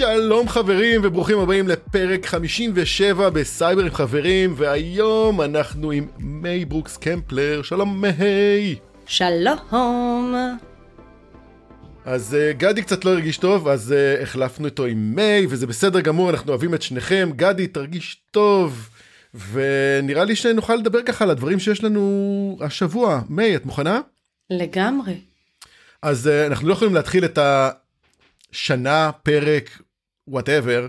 שלום חברים וברוכים הבאים לפרק 57 בסייבר עם חברים והיום אנחנו עם מיי ברוקס קמפלר, שלום מיי. שלום. אז uh, גדי קצת לא הרגיש טוב אז uh, החלפנו איתו עם מיי וזה בסדר גמור אנחנו אוהבים את שניכם גדי תרגיש טוב ונראה לי שנוכל לדבר ככה על הדברים שיש לנו השבוע מיי את מוכנה? לגמרי. אז uh, אנחנו לא יכולים להתחיל את השנה פרק whatever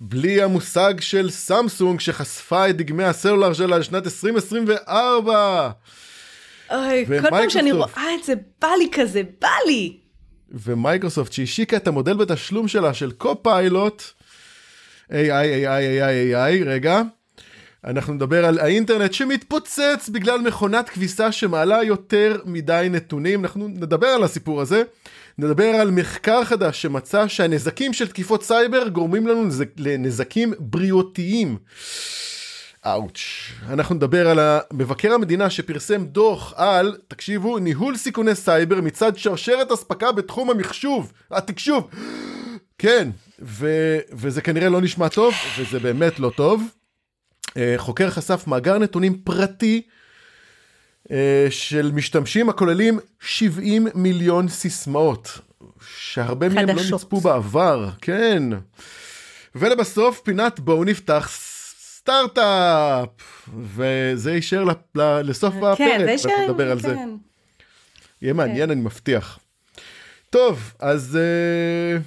בלי המושג של סמסונג שחשפה את דגמי הסלולר שלה לשנת 2024. אוי, כל פעם שאני רואה את זה בא לי כזה, בא לי. ומייקרוסופט שהשיקה את המודל בתשלום שלה של קו-פיילוט, AI, AI, AI, AI, רגע, אנחנו נדבר על האינטרנט שמתפוצץ בגלל מכונת כביסה שמעלה יותר מדי נתונים, אנחנו נדבר על הסיפור הזה. נדבר על מחקר חדש שמצא שהנזקים של תקיפות סייבר גורמים לנו לנזקים בריאותיים. אאוץ'. אנחנו נדבר על מבקר המדינה שפרסם דוח על, תקשיבו, ניהול סיכוני סייבר מצד שרשרת אספקה בתחום המחשוב, התקשוב. כן, ו- וזה כנראה לא נשמע טוב, וזה באמת לא טוב. אה, חוקר חשף מאגר נתונים פרטי של משתמשים הכוללים 70 מיליון סיסמאות, שהרבה מהם לא נצפו בעבר, כן. ולבסוף פינת בואו נפתח סטארט-אפ, וזה יישאר לסוף כן, הפרק, ואנחנו נדבר על כן. זה. יהיה מעניין, כן. אני מבטיח. טוב, אז אה,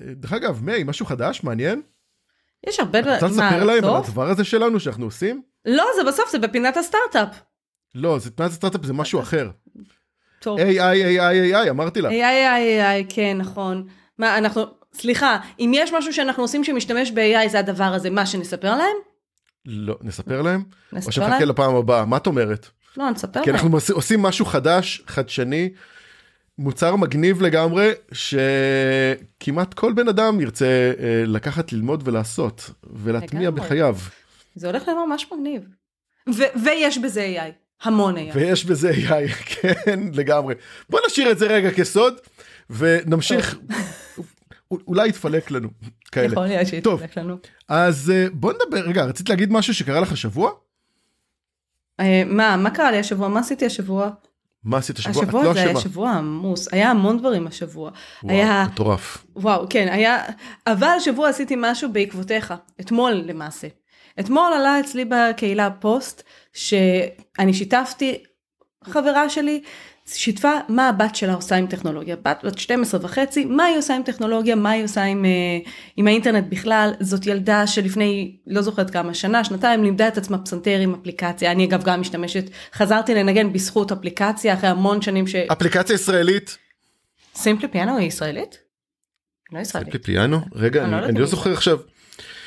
דרך אגב, מיי, משהו חדש, מעניין? יש הרבה מה, רוצה לספר להם על הדבר הזה שלנו שאנחנו עושים? לא, זה בסוף, זה בפינת הסטארט-אפ. לא, זה פינת הסטארט-אפ זה משהו אחר. טוב. AI, AI, AI, אמרתי לך. AI, AI, AI, כן, נכון. מה, אנחנו, סליחה, אם יש משהו שאנחנו עושים שמשתמש ב-AI זה הדבר הזה, מה, שנספר להם? לא, נספר להם? נספר או שנחכה לפעם הבאה, מה את אומרת? לא, נספר להם. כי אנחנו עושים משהו חדש, חדשני, מוצר מגניב לגמרי, שכמעט כל בן אדם ירצה אה, לקחת, ללמוד ולעשות, ולהטמיע בחייו. זה הולך להיות ממש מגניב. ויש בזה AI, המון AI. ויש בזה AI, כן, לגמרי. בוא נשאיר את זה רגע כסוד, ונמשיך, אולי יתפלק לנו, כאלה. יכול להיות שיתפלק לנו. אז אה, בוא נדבר, רגע, רצית להגיד משהו שקרה לך השבוע? אה, מה, מה קרה לי השבוע? מה עשיתי השבוע? מה עשית השבוע? השבוע לא זה היה שבוע עמוס, היה המון דברים השבוע. וואו, היה... מטורף. וואו, כן, היה, אבל השבוע עשיתי משהו בעקבותיך, אתמול למעשה. אתמול עלה אצלי בקהילה פוסט שאני שיתפתי חברה שלי שיתפה מה הבת שלה עושה עם טכנולוגיה, בת בת 12 וחצי, מה היא עושה עם טכנולוגיה, מה היא עושה עם, uh, עם האינטרנט בכלל, זאת ילדה שלפני לא זוכרת כמה שנה, שנתיים לימדה את עצמה פסנתר עם אפליקציה, אני אגב גם משתמשת, חזרתי לנגן בזכות אפליקציה אחרי המון שנים ש... אפליקציה ישראלית? סימפלי פיאנו היא ישראלית? לא ישראלית. סימפלי פיאנו? רגע, אני, אני, לא, אני לא זוכר עכשיו.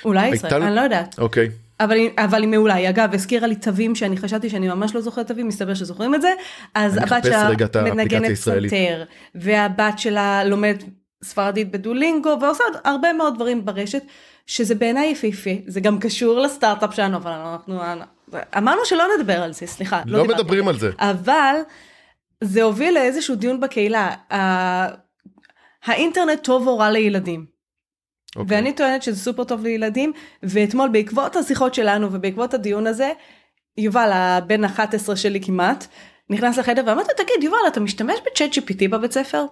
אולי ישראלית, אני לא יודעת. אוקיי. אבל, אבל היא מעולה, היא אגב הזכירה לי תווים שאני חשבתי שאני ממש לא זוכרת תווים, מסתבר שזוכרים את זה, אז הבת שלה מנגנת פסנתר, והבת שלה לומדת ספרדית בדולינגו, ועושה הרבה מאוד דברים ברשת, שזה בעיניי יפהפה, זה גם קשור לסטארט-אפ שלנו, אבל אנחנו אמרנו שלא נדבר על זה, סליחה. לא, לא מדברים על זה. אבל זה הוביל לאיזשהו דיון בקהילה, האינטרנט טוב או רע לילדים. Okay. אוקיי. ואני טוענת שזה סופר טוב לילדים, ואתמול בעקבות השיחות שלנו ובעקבות הדיון הזה, יובל, הבן 11 שלי כמעט, נכנס לחדר ואמרתי, תגיד, יובל, אתה משתמש בצ'אט GPT בבית ספר?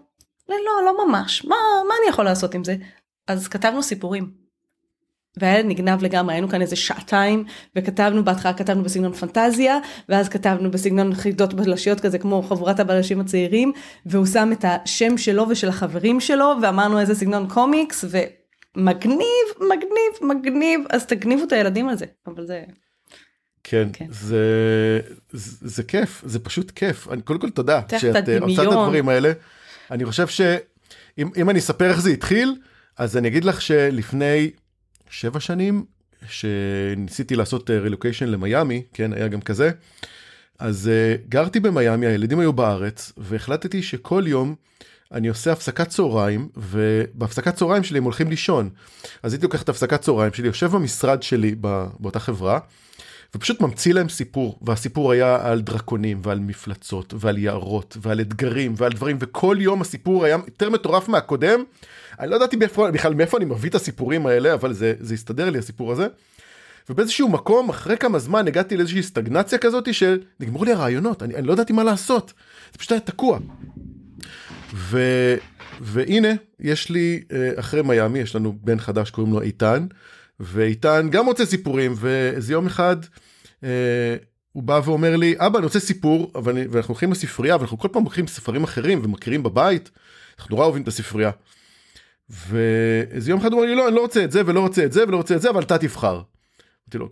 לא, לא, לא ממש, מה, מה אני יכול לעשות עם זה? אז כתבנו סיפורים. והילד נגנב לגמרי, היינו כאן איזה שעתיים, וכתבנו בהתחלה, כתבנו בסגנון פנטזיה, ואז כתבנו בסגנון חידות בלשיות כזה, כמו חבורת הבלשים הצעירים, והוא שם את השם שלו ושל החברים שלו, ואמרנו איזה סגנון קומיקס, ו... מגניב, מגניב, מגניב, אז תגניבו את הילדים על זה, אבל זה... כן, כן. זה, זה, זה כיף, זה פשוט כיף. אני קודם כל תודה שאת אה, עושה את הדברים האלה. אני חושב שאם אני אספר איך זה התחיל, אז אני אגיד לך שלפני שבע שנים, שניסיתי לעשות רילוקיישן אה, למיאמי, כן, היה גם כזה, אז uh, גרתי במיאמי, הילדים היו בארץ, והחלטתי שכל יום אני עושה הפסקת צהריים, ובהפסקת צהריים שלי הם הולכים לישון. אז הייתי לוקח את הפסקת צהריים שלי, יושב במשרד שלי באותה חברה, ופשוט ממציא להם סיפור, והסיפור היה על דרקונים ועל מפלצות ועל יערות ועל אתגרים ועל דברים, וכל יום הסיפור היה יותר מטורף מהקודם. אני לא ידעתי בכלל מאיפה אני מביא את הסיפורים האלה, אבל זה, זה הסתדר לי הסיפור הזה. ובאיזשהו מקום, אחרי כמה זמן, הגעתי לאיזושהי סטגנציה כזאת שנגמרו לי הרעיונות, אני, אני לא ידעתי מה לעשות. זה פשוט היה תקוע. ו, והנה, יש לי, אה, אחרי מיאמי, יש לנו בן חדש, קוראים לו איתן, ואיתן גם רוצה סיפורים, ואיזה יום אחד, אה, הוא בא ואומר לי, אבא, אני רוצה סיפור, אבל, ואנחנו הולכים לספרייה, ואנחנו כל פעם לוקחים ספרים אחרים ומכירים בבית, אנחנו נורא אוהבים את הספרייה. ואיזה יום אחד הוא אומר לי, לא, אני לא רוצה את זה, ולא רוצה את זה, ולא רוצה את זה, אבל אתה תבחר. אמרתי לו,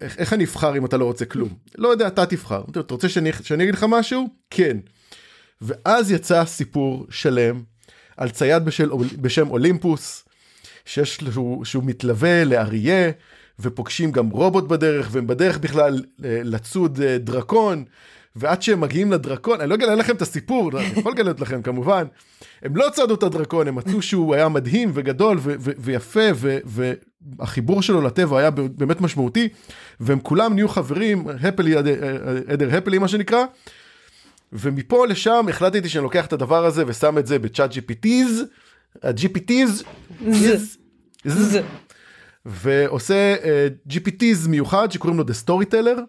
איך, איך אני אבחר אם אתה לא רוצה כלום? לא יודע, אתה תבחר. אמרתי לו, אתה רוצה שאני, שאני אגיד לך משהו? כן. ואז יצא סיפור שלם על צייד בשל, בשם אולימפוס, שיש לו, שהוא מתלווה לאריה, ופוגשים גם רובוט בדרך, והם בדרך בכלל אה, לצוד אה, דרקון, ועד שהם מגיעים לדרקון, אני לא אגלה לכם את הסיפור, אני יכול לגלות לכם כמובן, הם לא צדו את הדרקון, הם מצאו שהוא היה מדהים וגדול ו- ו- ויפה, ו- והחיבור שלו לטבע היה באמת משמעותי, והם כולם נהיו חברים, הפלי, עדר הפלי מה שנקרא, ומפה לשם החלטתי שאני לוקח את הדבר הזה ושם את זה בצ'אט GPTs, ה-GPTs, ועושה uh, אה, GPTs מיוחד שקוראים לו The Storyteller.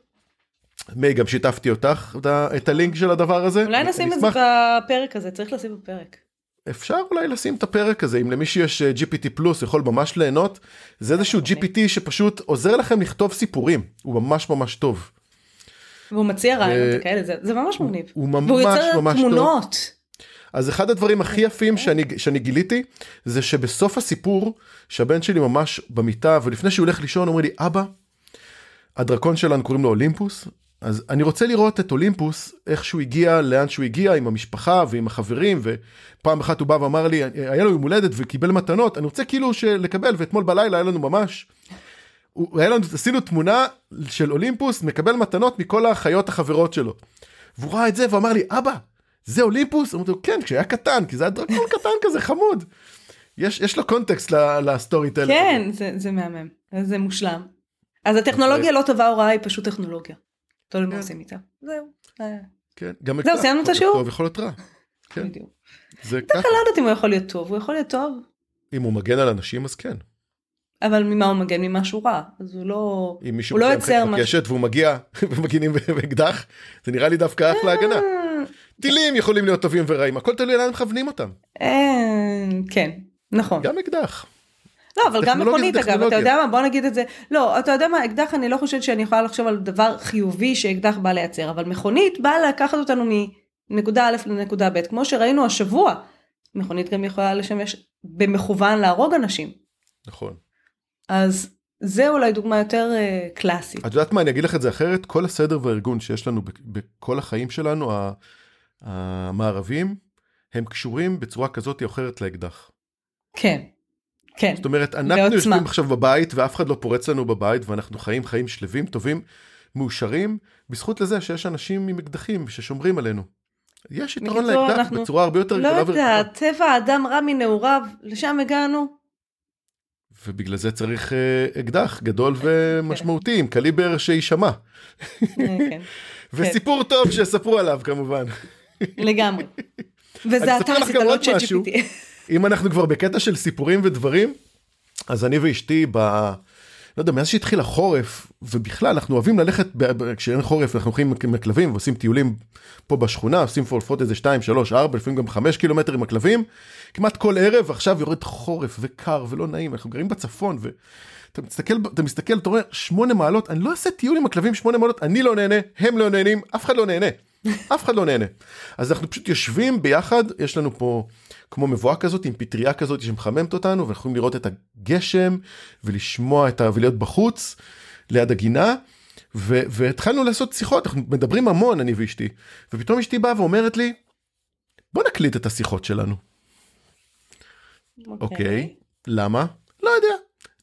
מי גם שיתפתי אותך את, הלינק של הדבר הזה. אולי נשים את זה בפרק הזה, צריך לשים בפרק. אפשר אולי לשים את הפרק הזה אם למי שיש אה, GPT פלוס יכול ממש ליהנות זה איזשהו GPT שפשוט עוזר לכם לכתוב סיפורים הוא ממש ממש טוב. והוא מציע רעיונות כאלה זה, זה ממש מגניב. הוא ממש ממש טוב. והוא יוצר תמונות. אז אחד הדברים הכי יפים שאני, שאני גיליתי זה שבסוף הסיפור שהבן שלי ממש במיטה ולפני שהוא הולך לישון אומר לי אבא הדרקון שלנו קוראים לו אולימפוס אז אני רוצה לראות את אולימפוס איך שהוא הגיע לאן שהוא הגיע עם המשפחה ועם החברים ופעם אחת הוא בא ואמר לי היה לו יום הולדת וקיבל מתנות אני רוצה כאילו לקבל ואתמול בלילה היה לנו ממש. עשינו תמונה של אולימפוס מקבל מתנות מכל החיות החברות שלו. והוא ראה את זה ואמר לי אבא זה אולימפוס? אמרתי לו כן כשהיה קטן כי זה היה דרקון קטן כזה חמוד. יש, יש לו קונטקסט לסטורי טלר. כן זה, זה מהמם זה מושלם. אז הטכנולוגיה לא טובה הוראה היא פשוט טכנולוגיה. תלוי מה כן. עושים איתה. זהו. כן, גם זהו, סיימנו את השיעור? טוב יכול להיות רע. כן. בדיוק. זה ככה. לא יודעת אם הוא יכול להיות טוב, הוא יכול להיות טוב. אם הוא מגן על אנשים אז כן. אבל ממה הוא מגן? ממשהו רע. אז הוא לא... אם מישהו לא יוצר משהו. קשת והוא מגיע ומגינים באקדח, זה נראה לי דווקא אחלה אה. הגנה. טילים יכולים להיות טובים ורעים, הכל תלוי לאן מכוונים אותם. אה, כן, נכון. גם אקדח. לא, אבל גם מכונית אגב, אתה יודע מה, בוא נגיד את זה, לא, אתה יודע מה, אקדח אני לא חושבת שאני יכולה לחשוב על דבר חיובי שאקדח בא לייצר, אבל מכונית באה לקחת אותנו מנקודה א' לנקודה ב', כמו שראינו השבוע, מכונית גם יכולה לשמש במכוון להרוג אנשים. נכון. אז זה אולי דוגמה יותר uh, קלאסית. את יודעת מה, אני אגיד לך את זה אחרת, כל הסדר והארגון שיש לנו בכל החיים שלנו, המערבים, הם קשורים בצורה כזאת או אחרת לאקדח. כן. כן. זאת אומרת, אנחנו יושבים עכשיו בבית ואף אחד לא פורץ לנו בבית ואנחנו חיים חיים שלווים, טובים, מאושרים, בזכות לזה שיש אנשים עם אקדחים ששומרים עלינו. יש יתרון לאקדח אנחנו... בצורה הרבה יותר לא גדולה. לא יודע, טבע האדם רע מנעוריו, לשם הגענו. ובגלל זה צריך uh, אקדח גדול ומשמעותי עם קליבר שיישמע. אה, כן. וסיפור טוב שיספרו עליו כמובן. לגמרי. וזה אתה עשית לא צ'אט GPT. אם אנחנו כבר בקטע של סיפורים ודברים, אז אני ואשתי ב... לא יודע, מאז שהתחיל החורף, ובכלל אנחנו אוהבים ללכת, כשאין חורף אנחנו הולכים עם הכלבים ועושים טיולים פה בשכונה, עושים פולפות איזה 2, 3, 4, לפעמים גם 5 קילומטר עם הכלבים, כמעט כל ערב, עכשיו יורד חורף וקר ולא נעים, אנחנו גרים בצפון, ואתה מסתכל, אתה מסתכל, אתה רואה 8 מעלות, אני לא אעשה טיול עם הכלבים 8 מעלות, אני לא נהנה, הם לא נהנים, אף אחד לא נהנה, אף אחד לא נהנה. אז אנחנו פשוט יושבים ביחד, יש לנו פה... כמו מבואה כזאת עם פטריה כזאת שמחממת אותנו ואנחנו יכולים לראות את הגשם ולשמוע את ה... ולהיות בחוץ ליד הגינה. ו... והתחלנו לעשות שיחות אנחנו מדברים המון אני ואשתי ופתאום אשתי באה ואומרת לי בוא נקליט את השיחות שלנו. אוקיי okay. okay. למה? לא יודע.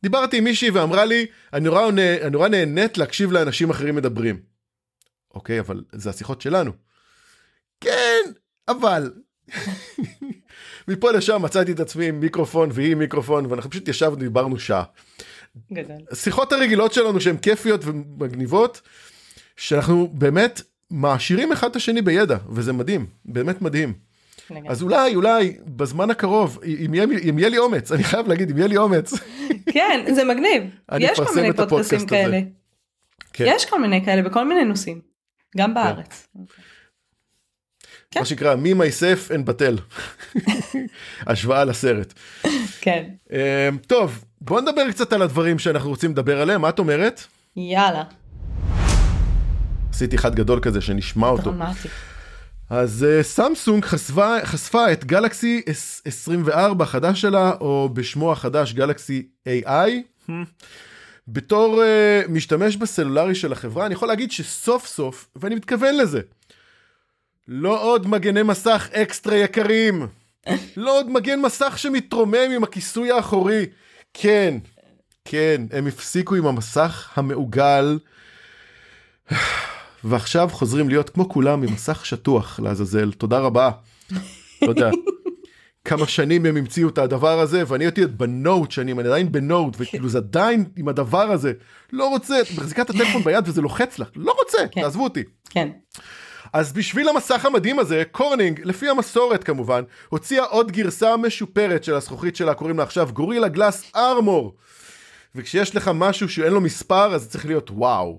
דיברתי עם מישהי ואמרה לי אני נורא, אני נורא נהנית להקשיב לאנשים אחרים מדברים. אוקיי okay, אבל זה השיחות שלנו. כן אבל מפה לשם מצאתי את עצמי עם מיקרופון והיא עם מיקרופון ואנחנו פשוט ישבנו דיברנו שעה. גדול. השיחות הרגילות שלנו שהן כיפיות ומגניבות, שאנחנו באמת מעשירים אחד את השני בידע, וזה מדהים, באמת מדהים. אז אולי, אולי, בזמן הקרוב, אם יהיה, אם יהיה לי אומץ, אני חייב להגיד, אם יהיה לי אומץ, כן, זה מגניב. יש כל מיני פודקאסטים. כאלה. כן. יש כל מיני כאלה בכל מיני נושאים. גם בארץ. כן. מה שנקרא, מי מייסף אין בטל. השוואה לסרט. כן. אמ, טוב, בוא נדבר קצת על הדברים שאנחנו רוצים לדבר עליהם, מה את אומרת? יאללה. עשיתי אחד גדול כזה שנשמע אותו. דרמטי. אז uh, סמסונג חשפה, חשפה את גלקסי 24 החדש שלה, או בשמו החדש גלקסי AI. בתור uh, משתמש בסלולרי של החברה, אני יכול להגיד שסוף סוף, ואני מתכוון לזה, לא עוד מגני מסך אקסטרה יקרים, לא עוד מגן מסך שמתרומם עם הכיסוי האחורי. כן, כן, הם הפסיקו עם המסך המעוגל. ועכשיו חוזרים להיות כמו כולם עם מסך שטוח לעזאזל תודה רבה. לא יודע. כמה שנים הם המציאו את הדבר הזה ואני הייתי עוד בנוט שנים אני עדיין בנוט וכאילו זה עדיין עם הדבר הזה לא רוצה את מחזיקה את הטלפון ביד וזה לוחץ לך לא רוצה כן. תעזבו אותי. כן. אז בשביל המסך המדהים הזה קורנינג לפי המסורת כמובן הוציאה עוד גרסה משופרת של הזכוכית שלה קוראים לה עכשיו גורילה גלאס ארמור. וכשיש לך משהו שאין לו מספר אז צריך להיות וואו.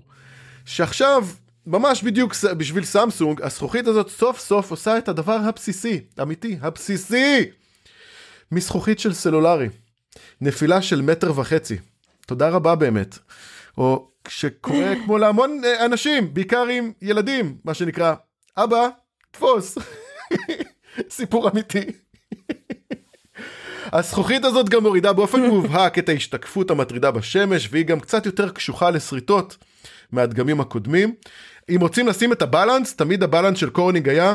שעכשיו ממש בדיוק בשביל סמסונג הזכוכית הזאת סוף סוף עושה את הדבר הבסיסי אמיתי הבסיסי מזכוכית של סלולרי נפילה של מטר וחצי תודה רבה באמת או שקורה כמו להמון אה, אנשים בעיקר עם ילדים מה שנקרא אבא תפוס סיפור אמיתי. הזכוכית הזאת גם מורידה באופן מובהק את ההשתקפות המטרידה בשמש והיא גם קצת יותר קשוחה לשריטות מהדגמים הקודמים. אם רוצים לשים את ה balance תמיד ה balance של קורנינג היה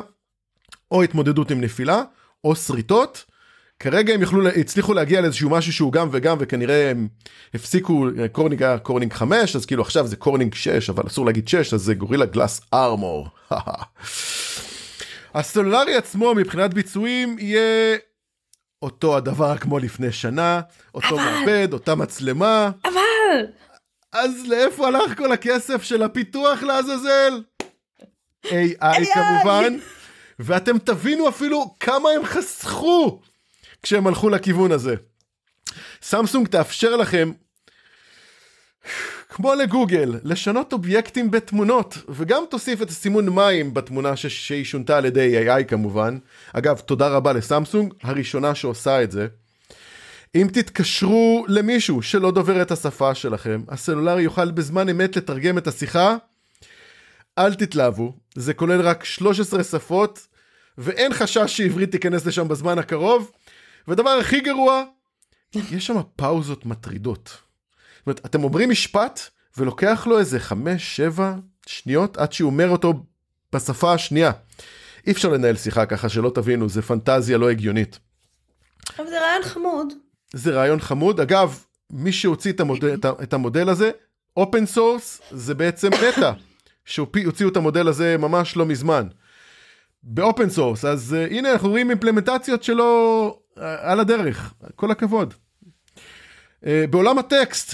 או התמודדות עם נפילה או שריטות. כרגע הם יכלו, הצליחו להגיע לאיזשהו משהו שהוא גם וגם וכנראה הם הפסיקו קורנינג היה קורנינג 5 אז כאילו עכשיו זה קורנינג 6 אבל אסור להגיד 6 אז זה גורילה גלאס ארמור. הסלולרי עצמו מבחינת ביצועים יהיה אותו הדבר כמו לפני שנה אותו אבל- מעבד אותה מצלמה אבל אז לאיפה הלך כל הכסף של הפיתוח לעזאזל? AI כמובן, ואתם תבינו אפילו כמה הם חסכו כשהם הלכו לכיוון הזה. סמסונג תאפשר לכם, כמו לגוגל, לשנות אובייקטים בתמונות, וגם תוסיף את הסימון מים בתמונה ש- שהיא שונתה על ידי AI כמובן. אגב, תודה רבה לסמסונג, הראשונה שעושה את זה. אם תתקשרו למישהו שלא דובר את השפה שלכם, הסלולרי יוכל בזמן אמת לתרגם את השיחה. אל תתלהבו, זה כולל רק 13 שפות, ואין חשש שעברית תיכנס לשם בזמן הקרוב. ודבר הכי גרוע, יש שם פאוזות מטרידות. זאת אומרת, אתם אומרים משפט, ולוקח לו איזה 5-7 שניות עד שהוא אומר אותו בשפה השנייה. אי אפשר לנהל שיחה ככה שלא תבינו, זה פנטזיה לא הגיונית. אבל זה רעיון חמוד. זה רעיון חמוד. אגב, מי שהוציא את המודל, את את המודל הזה, open source זה בעצם meta, שהוציאו את המודל הזה ממש לא מזמן. ב open source, אז uh, הנה אנחנו רואים implementations שלו uh, על הדרך, כל הכבוד. Uh, בעולם הטקסט,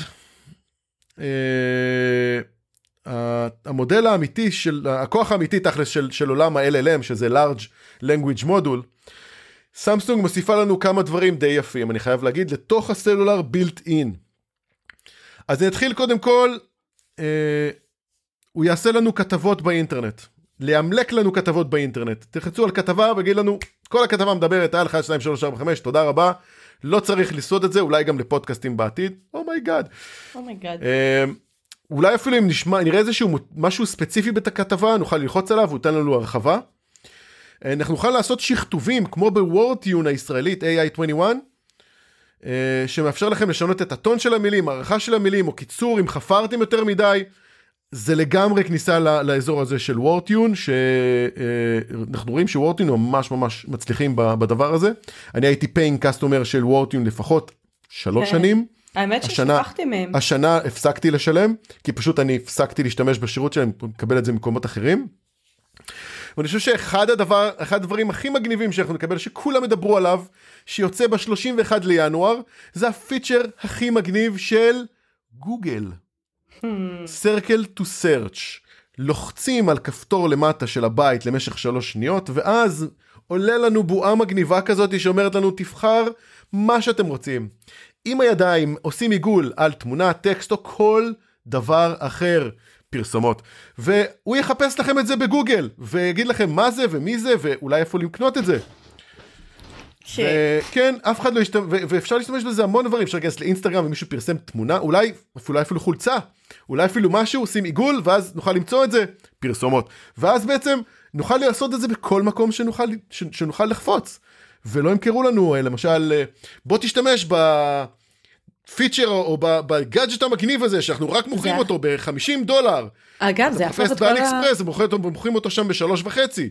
uh, המודל האמיתי של, הכוח האמיתי תכלס של, של עולם ה-LLM, שזה large language module, סמסונג מוסיפה לנו כמה דברים די יפים, אני חייב להגיד, לתוך הסלולר built in. אז אני אתחיל קודם כל, אה, הוא יעשה לנו כתבות באינטרנט. לאמלק לנו כתבות באינטרנט. תלחצו על כתבה ויגיד לנו, כל הכתבה מדברת על 1, 2, 3, 4, 5, תודה רבה. לא צריך לעשות את זה, אולי גם לפודקאסטים בעתיד. אומייגאד. אומייגאד. אה, אולי אפילו אם נשמע, נראה איזשהו משהו ספציפי בכתבה, נוכל ללחוץ עליו, הוא ייתן לנו הרחבה. אה, אנחנו נוכל לעשות שכתובים כמו ב Wordtune הישראלית AI21, אה, שמאפשר לכם לשנות את הטון של המילים, הערכה של המילים, או קיצור אם חפרתם יותר מדי. זה לגמרי כניסה לאזור הזה של Wordtune, שאנחנו רואים ש Wordtune ממש ממש מצליחים בדבר הזה. אני הייתי paying customer של Wordtune לפחות שלוש כן. שנים. האמת השנה- ששכחתי מהם. השנה הפסקתי לשלם, כי פשוט אני הפסקתי להשתמש בשירות שלהם, מקבל את זה ממקומות אחרים. ואני חושב שאחד הדבר, אחד הדברים הכי מגניבים שאנחנו נקבל, שכולם ידברו עליו, שיוצא ב-31 לינואר, זה הפיצ'ר הכי מגניב של גוגל. Circle to search. לוחצים על כפתור למטה של הבית למשך שלוש שניות, ואז עולה לנו בועה מגניבה כזאת שאומרת לנו תבחר מה שאתם רוצים. עם הידיים עושים עיגול על תמונה, טקסט או כל דבר אחר. פרסומות. והוא יחפש לכם את זה בגוגל ויגיד לכם מה זה ומי זה ואולי איפה לקנות את זה. ש... כן אף אחד לא ישתמש ואפשר להשתמש בזה המון דברים. אפשר להיכנס לאינסטגרם ומישהו פרסם תמונה אולי אפילו אפילו חולצה. אולי אפילו משהו עושים עיגול ואז נוכל למצוא את זה. פרסומות. ואז בעצם נוכל לעשות את זה בכל מקום שנוכל שנוכל לחפוץ. ולא ימכרו לנו למשל בוא תשתמש ב... פיצ'ר או בגאדג'ט המגניב הזה שאנחנו רק מוכרים אותו ב-50 דולר. אגב זה הפך את כל ה... אקספרס ומוכרים אותו שם בשלוש וחצי.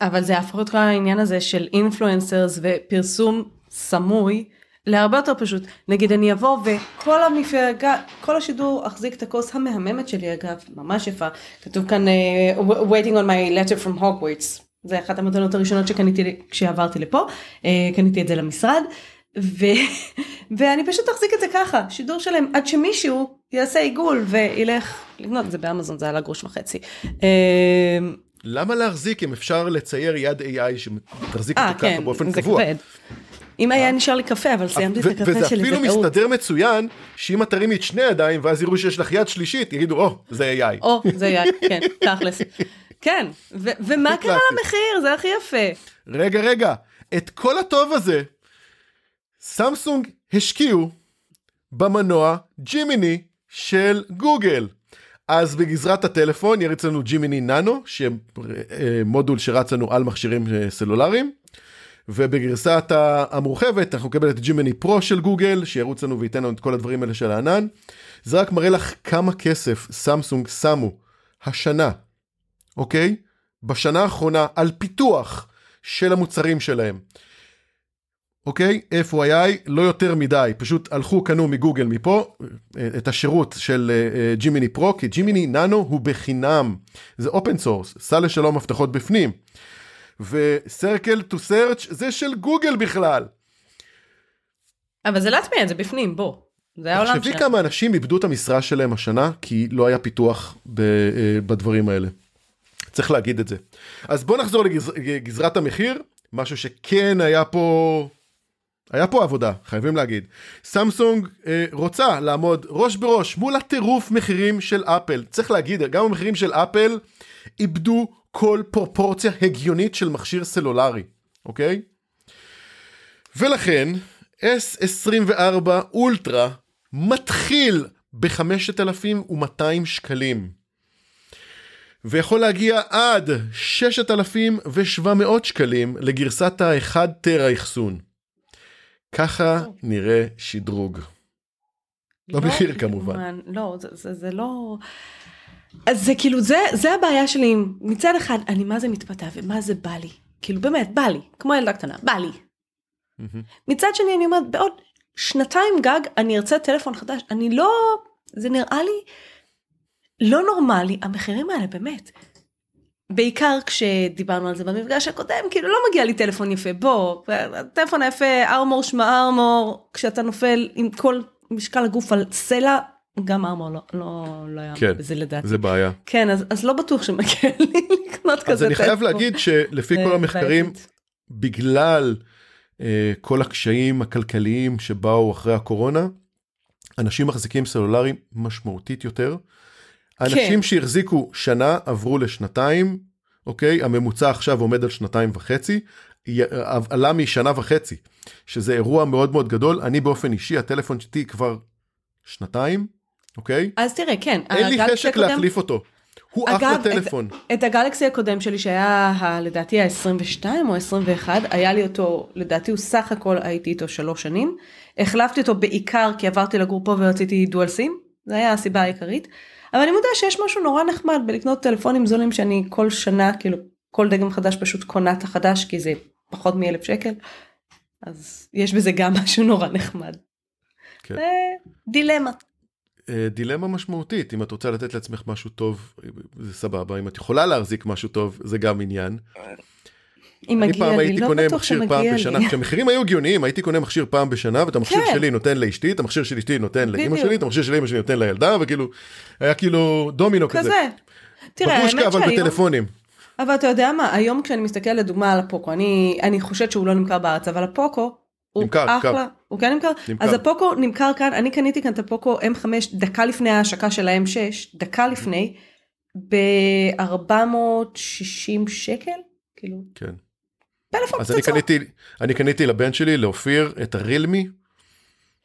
אבל זה הפך את כל העניין הזה של אינפלואנסרס ופרסום סמוי להרבה יותר פשוט. נגיד אני אבוא וכל המפלגה, כל השידור אחזיק את הכוס המהממת שלי אגב, ממש יפה. כתוב כאן uh, waiting on my letter from Hogwarts. זה אחת המתנות הראשונות שקניתי כשעברתי לפה, uh, קניתי את זה למשרד. ו... ואני פשוט אחזיק את זה ככה, שידור שלם, עד שמישהו יעשה עיגול וילך לקנות את זה באמזון, זה עלה גרוש וחצי. אמ, למה להחזיק אם אפשר לצייר יד AI שתחזיק אותו ככה כן, באופן קבוע? אם היה נשאר לי קפה, אבל סיימתי את הקפה שלי, וזה אפילו מסתדר מצוין, שאם את תרימי את שני ידיים, ואז יראו שיש לך יד שלישית, יגידו, או, זה AI. או, זה AI, כן, תכלס. כן, ומה קרה למחיר? זה הכי יפה. רגע, רגע, את כל הטוב הזה, סמסונג השקיעו במנוע ג'ימיני של גוגל. אז בגזרת הטלפון יריץ לנו ג'ימיני ננו, שמודול שרץ לנו על מכשירים אה, סלולריים. ובגרסת המורחבת אנחנו נקבל את ג'ימיני פרו של גוגל, שירוץ לנו וייתן לנו את כל הדברים האלה של הענן. זה רק מראה לך כמה כסף סמסונג שמו השנה, אוקיי? בשנה האחרונה על פיתוח של המוצרים שלהם. אוקיי? FYI, לא יותר מדי, פשוט הלכו, קנו מגוגל מפה אה, את השירות של אה, Gemini Pro, כי Gemini Nano הוא בחינם, זה open source, סע לשלום מפתחות בפנים. ו Circle to Search זה של גוגל בכלל. אבל זה להטמיע זה בפנים, בוא. זה העולם שלנו. תחשבי כמה אנשים איבדו את המשרה שלהם השנה, כי לא היה פיתוח ב, אה, בדברים האלה. צריך להגיד את זה. אז בוא נחזור לגזרת המחיר, משהו שכן היה פה היה פה עבודה, חייבים להגיד. סמסונג אה, רוצה לעמוד ראש בראש מול הטירוף מחירים של אפל. צריך להגיד, גם המחירים של אפל איבדו כל פרופורציה הגיונית של מכשיר סלולרי, אוקיי? ולכן S24 אולטרה מתחיל ב-5,200 שקלים. ויכול להגיע עד 6,700 שקלים לגרסת ה-1 טרה אחסון. ככה נראה שדרוג. לא במחיר כמובן. לא, זה, זה, זה לא... אז זה כאילו, זה, זה הבעיה שלי. מצד אחד, אני מה זה מתפתה ומה זה בא לי. כאילו, באמת, בא לי. כמו ילדה קטנה, בא לי. מצד שני, אני אומרת, בעוד שנתיים גג אני ארצה טלפון חדש. אני לא... זה נראה לי לא נורמלי, המחירים האלה, באמת. בעיקר כשדיברנו על זה במפגש הקודם, כאילו לא מגיע לי טלפון יפה, בוא, הטלפון היפה, ארמור שמה ארמור, כשאתה נופל עם כל משקל הגוף על סלע, גם ארמור לא, לא, לא היה כן, בזה לדעתי. זה בעיה. כן, אז, אז לא בטוח שמגיע לי לקנות כזה טלפון. אז אני חייב להגיד שלפי כל המחקרים, בגלל uh, כל הקשיים הכלכליים שבאו אחרי הקורונה, אנשים מחזיקים סלולרי משמעותית יותר. אנשים כן. שהחזיקו שנה עברו לשנתיים, אוקיי? הממוצע עכשיו עומד על שנתיים וחצי, עלה משנה וחצי, שזה אירוע מאוד מאוד גדול. אני באופן אישי, הטלפון שלי כבר שנתיים, אוקיי? אז תראה, כן. אין לי חשק הקודם... להחליף אותו. הוא אחלה טלפון. את, את הגלקסי הקודם שלי שהיה ה, לדעתי ה-22 או 21, היה לי אותו, לדעתי הוא סך הכל הייתי איתו שלוש שנים. החלפתי אותו בעיקר כי עברתי לגור פה ורציתי דואל סים, זה היה הסיבה העיקרית. אבל אני מודה שיש משהו נורא נחמד בלקנות טלפונים זולים שאני כל שנה כאילו כל דגם חדש פשוט קונה את החדש כי זה פחות מאלף שקל. אז יש בזה גם משהו נורא נחמד. כן. דילמה. אה, דילמה משמעותית אם את רוצה לתת לעצמך משהו טוב זה סבבה אם את יכולה להחזיק משהו טוב זה גם עניין. אם אני מגיע פעם לי, הייתי לא קונה בטוח מכשיר פעם שמגיע בשנה, לי. כשהמחירים היו הגיוניים, הייתי קונה מכשיר פעם בשנה, ואת המכשיר כן. שלי נותן לאשתי, את המכשיר של אשתי נותן בדיוק. שלי, את המכשיר של אמא שלי נותן לילדה, וכאילו, היה כאילו דומינו כזה. כזה. תראה, האמת בבושקה אבל שהיום, בטלפונים. אבל אתה יודע מה, היום כשאני מסתכלת לדוגמה על הפוקו, אני, אני חושבת שהוא לא נמכר בארץ, אבל הפוקו, הוא נמכר, אחלה, נמכר. הוא כן נמכר? נמכר. אז הפוקו נמכר כאן, אני קניתי כאן את הפוקו M5 דקה לפני ההשקה של ה-M6, דקה לפני, ב-460 שקל, כאילו, כן. פלאפון אז אני. קניתי, אני קניתי לבן שלי, לאופיר, את הרילמי,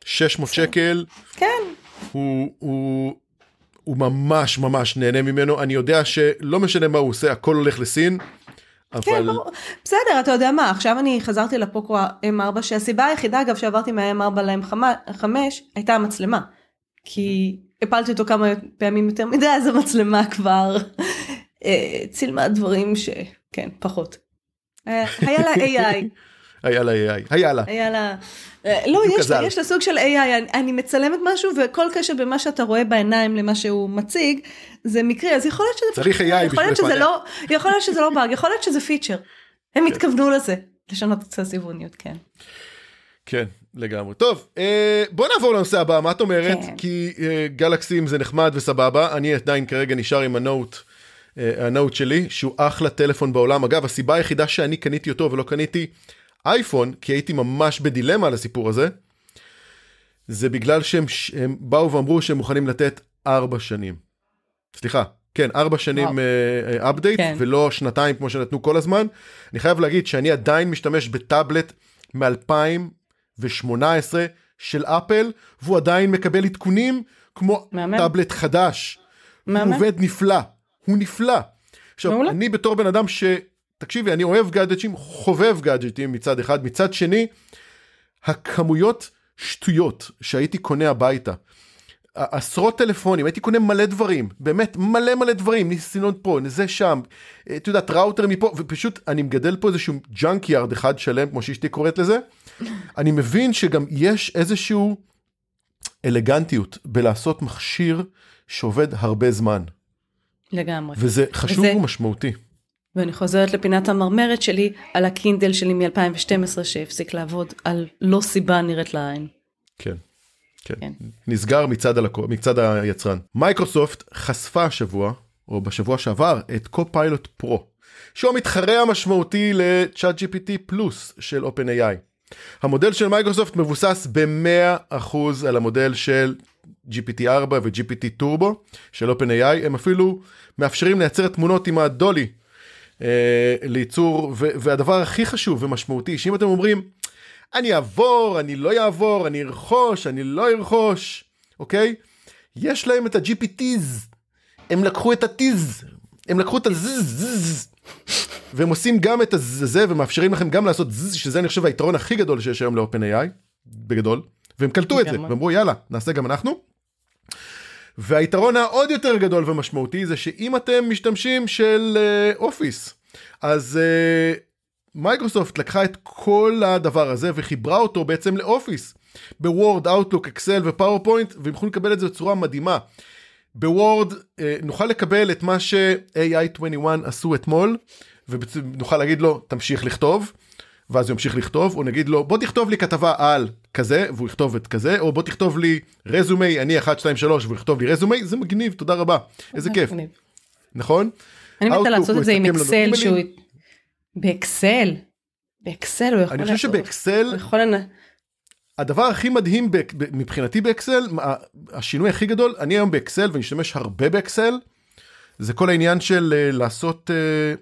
600 שקל, כן, הוא, הוא, הוא ממש ממש נהנה ממנו, אני יודע שלא משנה מה הוא עושה, הכל הולך לסין, כן, אבל ברור. בסדר, אתה יודע מה, עכשיו אני חזרתי לפוקו M4, שהסיבה היחידה אגב שעברתי מה-M4 ל-M5 הייתה המצלמה. כי הפלתי אותו כמה פעמים יותר מדי, אז המצלמה כבר אה, צילמה דברים שכן, פחות. אה, היה לה AI, היה לה AI, היה לה. היה לה... אה, לא, יש לה. יש לה סוג של AI, אני, אני מצלמת משהו וכל קשר במה שאתה רואה בעיניים למה שהוא מציג, זה מקרי, אז יכול להיות שזה... צריך AI יכול בשביל להיות שזה. לא, יכול להיות שזה לא באג, יכול להיות שזה פיצ'ר. הם התכוונו לזה, לשנות קצת סיבוניות, כן. כן, לגמרי. טוב, אה, בוא נעבור לנושא הבא, מה את אומרת? כן. כי אה, גלקסים זה נחמד וסבבה, אני עדיין כרגע נשאר עם הנוט, הנוט שלי, שהוא אחלה טלפון בעולם. אגב, הסיבה היחידה שאני קניתי אותו ולא קניתי אייפון, כי הייתי ממש בדילמה על הסיפור הזה, זה בגלל שהם הם באו ואמרו שהם מוכנים לתת ארבע שנים. סליחה, כן, ארבע שנים. אפדייט, כן. ולא שנתיים כמו שנתנו כל הזמן. אני חייב להגיד שאני עדיין משתמש בטאבלט מ-2018 של אפל, והוא עדיין מקבל עדכונים כמו מהמם. טאבלט חדש. מהמם. הוא עובד נפלא, הוא נפלא. עכשיו, מעולה. אני בתור בן אדם ש... תקשיבי, אני אוהב גאדג'טים, חובב גאדג'טים מצד אחד, מצד שני, הכמויות שטויות שהייתי קונה הביתה. עשרות טלפונים, הייתי קונה מלא דברים, באמת מלא מלא דברים, ניסיונות פה, זה שם, את יודעת, ראוטר מפה, ופשוט אני מגדל פה איזשהו junkyard אחד שלם, כמו שאשתי קוראת לזה. אני מבין שגם יש איזשהו אלגנטיות בלעשות מכשיר שעובד הרבה זמן, לגמרי. וזה חשוב וזה- ומשמעותי. ואני חוזרת לפינת הממורמרת שלי על הקינדל שלי מ-2012 שהפסיק לעבוד על לא סיבה נראית לעין. כן. כן. כן. נסגר מצד, הלקו... מצד היצרן. מייקרוסופט חשפה השבוע, או בשבוע שעבר, את Copilot Pro, שהוא המתחרה המשמעותי ל-ChatGPT Plus של OpenAI. המודל של מייקרוסופט מבוסס ב-100% על המודל של GPT-4 ו- GPT Turbo של OpenAI, הם אפילו מאפשרים לייצר תמונות עם ה DALL-E אה, לייצור, ו- והדבר הכי חשוב ומשמעותי, שאם אתם אומרים, אני אעבור, אני לא אעבור, אני ארכוש, אני לא ארכוש, אוקיי? יש להם את ה-GPTs, הם לקחו את ה-T's, הם לקחו את הזז, והם עושים גם את הזה ומאפשרים לכם גם לעשות זז, שזה אני חושב היתרון הכי גדול שיש היום ל-OpenAI, בגדול, והם קלטו את זה. ואמרו יאללה, נעשה גם אנחנו. והיתרון העוד יותר גדול ומשמעותי זה שאם אתם משתמשים של אה, אופיס, אז אה, מייקרוסופט לקחה את כל הדבר הזה וחיברה אותו בעצם לאופיס. ב Word, Outlook, Excel ו PowerPoint, והם יכולים לקבל את זה בצורה מדהימה. ב Word אה, נוכל לקבל את מה ש-AI21 עשו אתמול, ונוכל להגיד לו, תמשיך לכתוב, ואז הוא ימשיך לכתוב, או נגיד לו, בוא תכתוב לי כתבה על כזה, והוא יכתוב את כזה, או בוא תכתוב לי resume, אני 1, 2, 3, והוא יכתוב לי resume, זה מגניב, תודה רבה, איזה כיף, מגניב. נכון? אני מתה לעשות את זה עם Excel. שהוא... ב Excel? באקסל הוא יכול... אני חושב שבאקסל, הוא יכול... לנ- הדבר הכי מדהים מבחינתי באקסל, השינוי הכי גדול, אני היום באקסל ואני משתמש הרבה באקסל, זה כל העניין של אה, לעשות אה,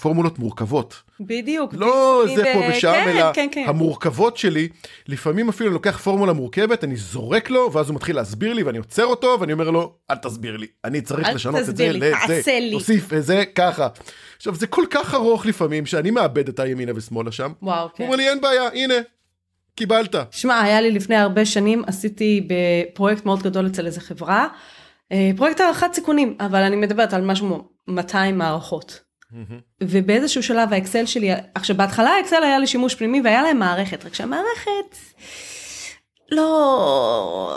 פורמולות מורכבות. בדיוק. לא זה פה ושם, כן, אלא כן, כן. המורכבות שלי, לפעמים אפילו אני לוקח פורמולה מורכבת, אני זורק לו, ואז הוא מתחיל להסביר לי, ואני עוצר אותו, ואני אומר לו, אל תסביר לי, אני צריך לשנות את תסביר זה לי, לזה, תעשה לי." תוסיף את זה ככה. עכשיו, זה כל כך ארוך לפעמים, שאני מאבד את הימינה ושמאלה שם. וואו, הוא כן. אומר לי, אין בעיה, הנה, קיבלת. שמע, היה לי לפני הרבה שנים, עשיתי בפרויקט מאוד גדול אצל איזה חברה, אה, פרויקט הערכת סיכונים, אבל אני מדברת על משהו כמו 200 מערכות. ובאיזשהו שלב האקסל שלי, עכשיו בהתחלה האקסל היה לשימוש פנימי והיה להם מערכת, רק שהמערכת לא,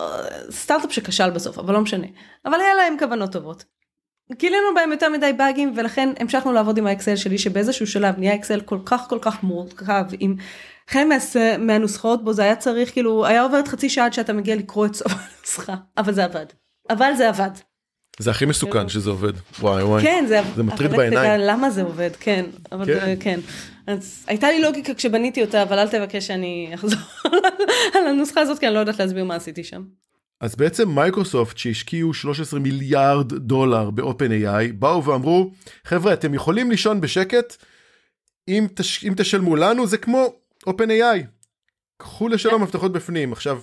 סטארט-אפ שכשל בסוף, אבל לא משנה. אבל היה להם כוונות טובות. גילינו בהם יותר מדי באגים ולכן המשכנו לעבוד עם האקסל שלי שבאיזשהו שלב נהיה אקסל כל כך כל כך מורכב עם חלק מה, מהנוסחאות בו זה היה צריך כאילו היה עוברת חצי שעה עד שאתה מגיע לקרוא את סוף הנוסחה אבל זה עבד אבל זה עבד. זה הכי מסוכן שזה עובד. וואי וואי. כן זה, זה מטריד בעיניים. למה זה עובד כן. אבל כן. זה, כן. אז הייתה לי לוגיקה כשבניתי אותה אבל אל תבקש שאני אחזור על הנוסחה הזאת כי אני לא יודעת להסביר מה עשיתי שם. אז בעצם מייקרוסופט שהשקיעו 13 מיליארד דולר ב OpenAI באו ואמרו חבר'ה אתם יכולים לישון בשקט? אם, תש... אם תשלמו לנו זה כמו OpenAI. קחו לשם המפתחות בפנים. עכשיו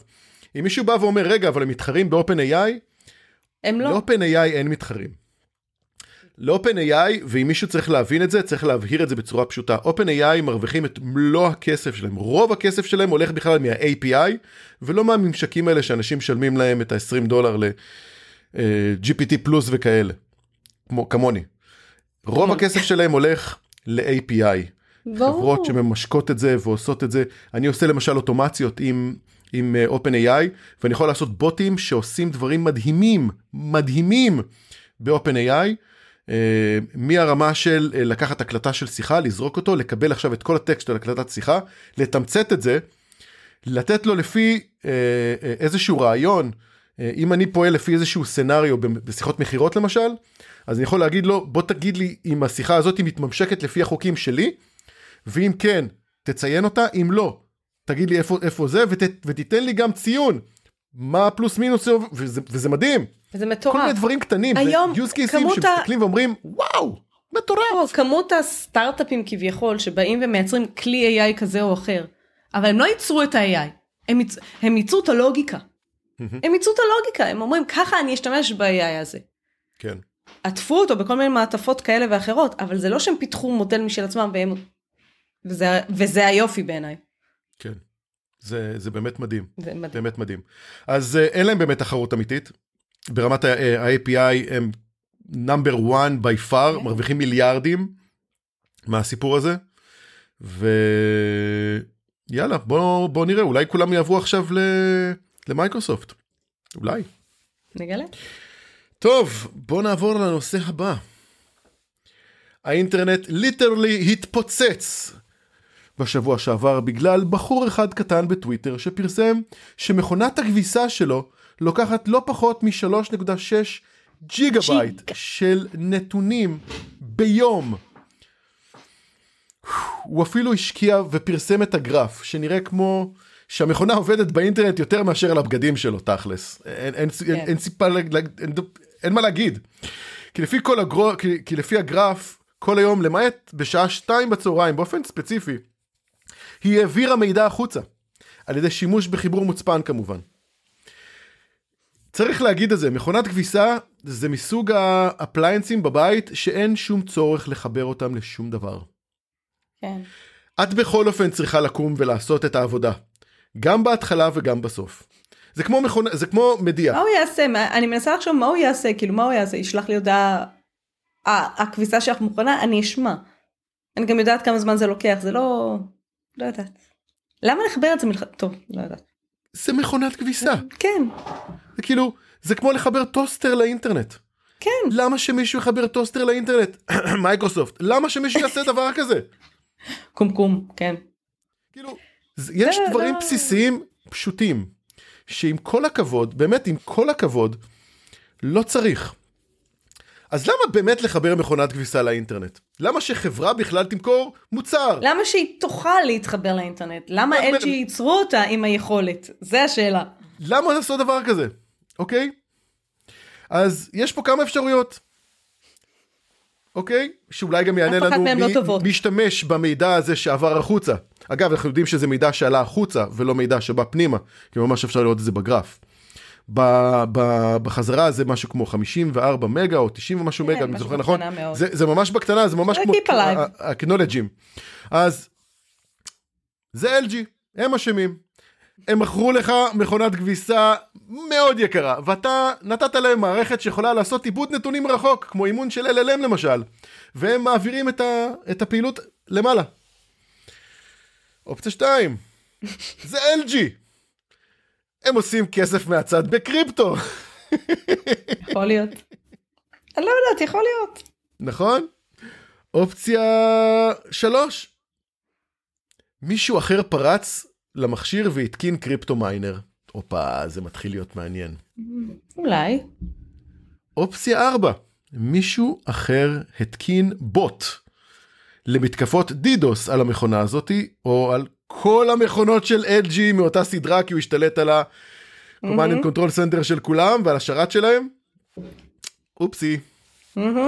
אם מישהו בא ואומר רגע אבל הם מתחרים ב OpenAI הם לא. ל OpenAI אין מתחרים. ל OpenAI ואם מישהו צריך להבין את זה צריך להבהיר את זה בצורה פשוטה OpenAI מרוויחים את מלוא הכסף שלהם רוב הכסף שלהם הולך בכלל מה-API ולא מהממשקים האלה שאנשים משלמים להם את ה-20 דולר ל-GPT פלוס וכאלה כמו כמוני. רוב הכסף שלהם הולך ל-API. ברור. חברות שממשקות את זה ועושות את זה אני עושה למשל אוטומציות עם עם אה, OpenAI ואני יכול לעשות בוטים שעושים דברים מדהימים מדהימים ב-OpenAI uh, מהרמה של uh, לקחת הקלטה של שיחה לזרוק אותו לקבל עכשיו את כל הטקסט של הקלטת שיחה לתמצת את זה לתת לו לפי איזשהו רעיון אם אני פועל לפי איזשהו סצנריו ב- בשיחות מכירות למשל אז אני יכול להגיד לו בוא תגיד לי אם השיחה הזאת מתממשקת לפי החוקים שלי ואם כן תציין אותה אם לא תגיד לי איפה איפה זה ות, ותיתן לי גם ציון מה פלוס מינוס וזה, וזה מדהים וזה כל מטורף. מיני דברים קטנים היום זה use cases כמות ה- שמסתכלים ואומרים וואו מטורף או, כמות הסטארט-אפים כביכול שבאים ומייצרים כלי AI כזה או אחר, אבל הם לא ייצרו את ה-AI, הם, ייצ... הם ייצרו את הלוגיקה. הם ייצרו את הלוגיקה, הם אומרים ככה אני אשתמש ב-AI הזה. כן עטפו אותו בכל מיני מעטפות כאלה ואחרות, אבל זה לא שהם פיתחו מודל משל עצמם והם... וזה, וזה היופי בעיניי. כן זה זה באמת מדהים זה מדהים. באמת מדהים אז אה, אין להם באמת תחרות אמיתית ברמת אה, ה-API הם number 1 by far כן. מרוויחים מיליארדים מהסיפור הזה ויאללה בוא בוא נראה אולי כולם יעברו עכשיו ל... למייקרוסופט אולי. יאללה? טוב, בוא נעבור לנושא הבא. האינטרנט literally התפוצץ בשבוע שעבר בגלל בחור אחד קטן בטוויטר שפרסם שמכונת הכביסה שלו לוקחת לא פחות מ-3.6 ג'יגה בייט. של נתונים ביום. הוא אפילו השקיע ופרסם את הגרף שנראה כמו שהמכונה עובדת באינטרנט יותר מאשר על הבגדים שלו תכלס אין, אין, אין, אין סיפה אין, אין מה להגיד. כי לפי כל הגרו, כי, כי לפי הגרף כל היום למעט בשעה שתיים בצהריים באופן ספציפי היא העבירה מידע החוצה על ידי שימוש בחיבור מוצפן כמובן. צריך להגיד את זה מכונת כביסה זה מסוג ה appliances ים בבית שאין שום צורך לחבר אותם לשום דבר. כן. את בכל אופן צריכה לקום ולעשות את העבודה. גם בהתחלה וגם בסוף. זה כמו מכונה, זה כמו מדיח. מה הוא יעשה? מה- אני מנסה לחשוב מה הוא יעשה, כאילו מה הוא יעשה? ישלח לי הודעה, "אה, הכביסה שלך מוכנה? אני אשמע. אני גם יודעת כמה זמן זה לוקח, זה לא... לא יודעת. למה לחבר את זה מלכ... טוב, לא יודעת. זה מכונת כביסה. כן, זה כאילו, זה כמו לחבר טוסטר לאינטרנט. כן. למה שמישהו יחבר טוסטר לאינטרנט? מייקרוסופט. למה שמישהו יעשה דבר כזה? קומקום, כן. כאילו, יש דברים לא- בסיסיים פשוטים, שעם כל הכבוד, באמת עם כל הכבוד, לא צריך. אז למה באמת לחבר מכונת כביסה לאינטרנט? למה שחברה בכלל תמכור מוצר? למה שהיא תוכל להתחבר לאינטרנט? למה מה- LG ייצרו אותה עם היכולת? זה השאלה. למה לעשות דבר כזה? אוקיי? אז יש פה כמה אפשרויות. אוקיי? שאולי גם יענה לנו לא מי השתמש במידע הזה שעבר החוצה. אגב, אנחנו יודעים שזה מידע שעלה החוצה ולא מידע שבא פנימה, כי ממש אפשר לראות את זה בגרף. ב- ב- בחזרה זה משהו כמו 54 מגה או 90 ומשהו כן, מגה, אני זוכר נכון. זה, זה ממש בקטנה, זה ממש כמו. אקנולג'ים. אז זה LG, הם אשמים. הם מכרו לך מכונת כביסה מאוד יקרה, ואתה נתת להם מערכת שיכולה לעשות עיבוד נתונים רחוק, כמו אימון של LLM למשל, והם מעבירים את, ה, את הפעילות למעלה. אופציה 2, זה LG. הם עושים כסף מהצד בקריפטו. יכול להיות. אני לא יודעת, יכול להיות. נכון? אופציה שלוש. מישהו אחר פרץ למכשיר והתקין קריפטו מיינר. הופה, זה מתחיל להיות מעניין. אולי. אופציה 4, מישהו אחר התקין בוט למתקפות דידוס על המכונה הזאתי, או על כל המכונות של LG מאותה סדרה, כי הוא השתלט על ה-command and control center של כולם ועל השרת שלהם. אופסי.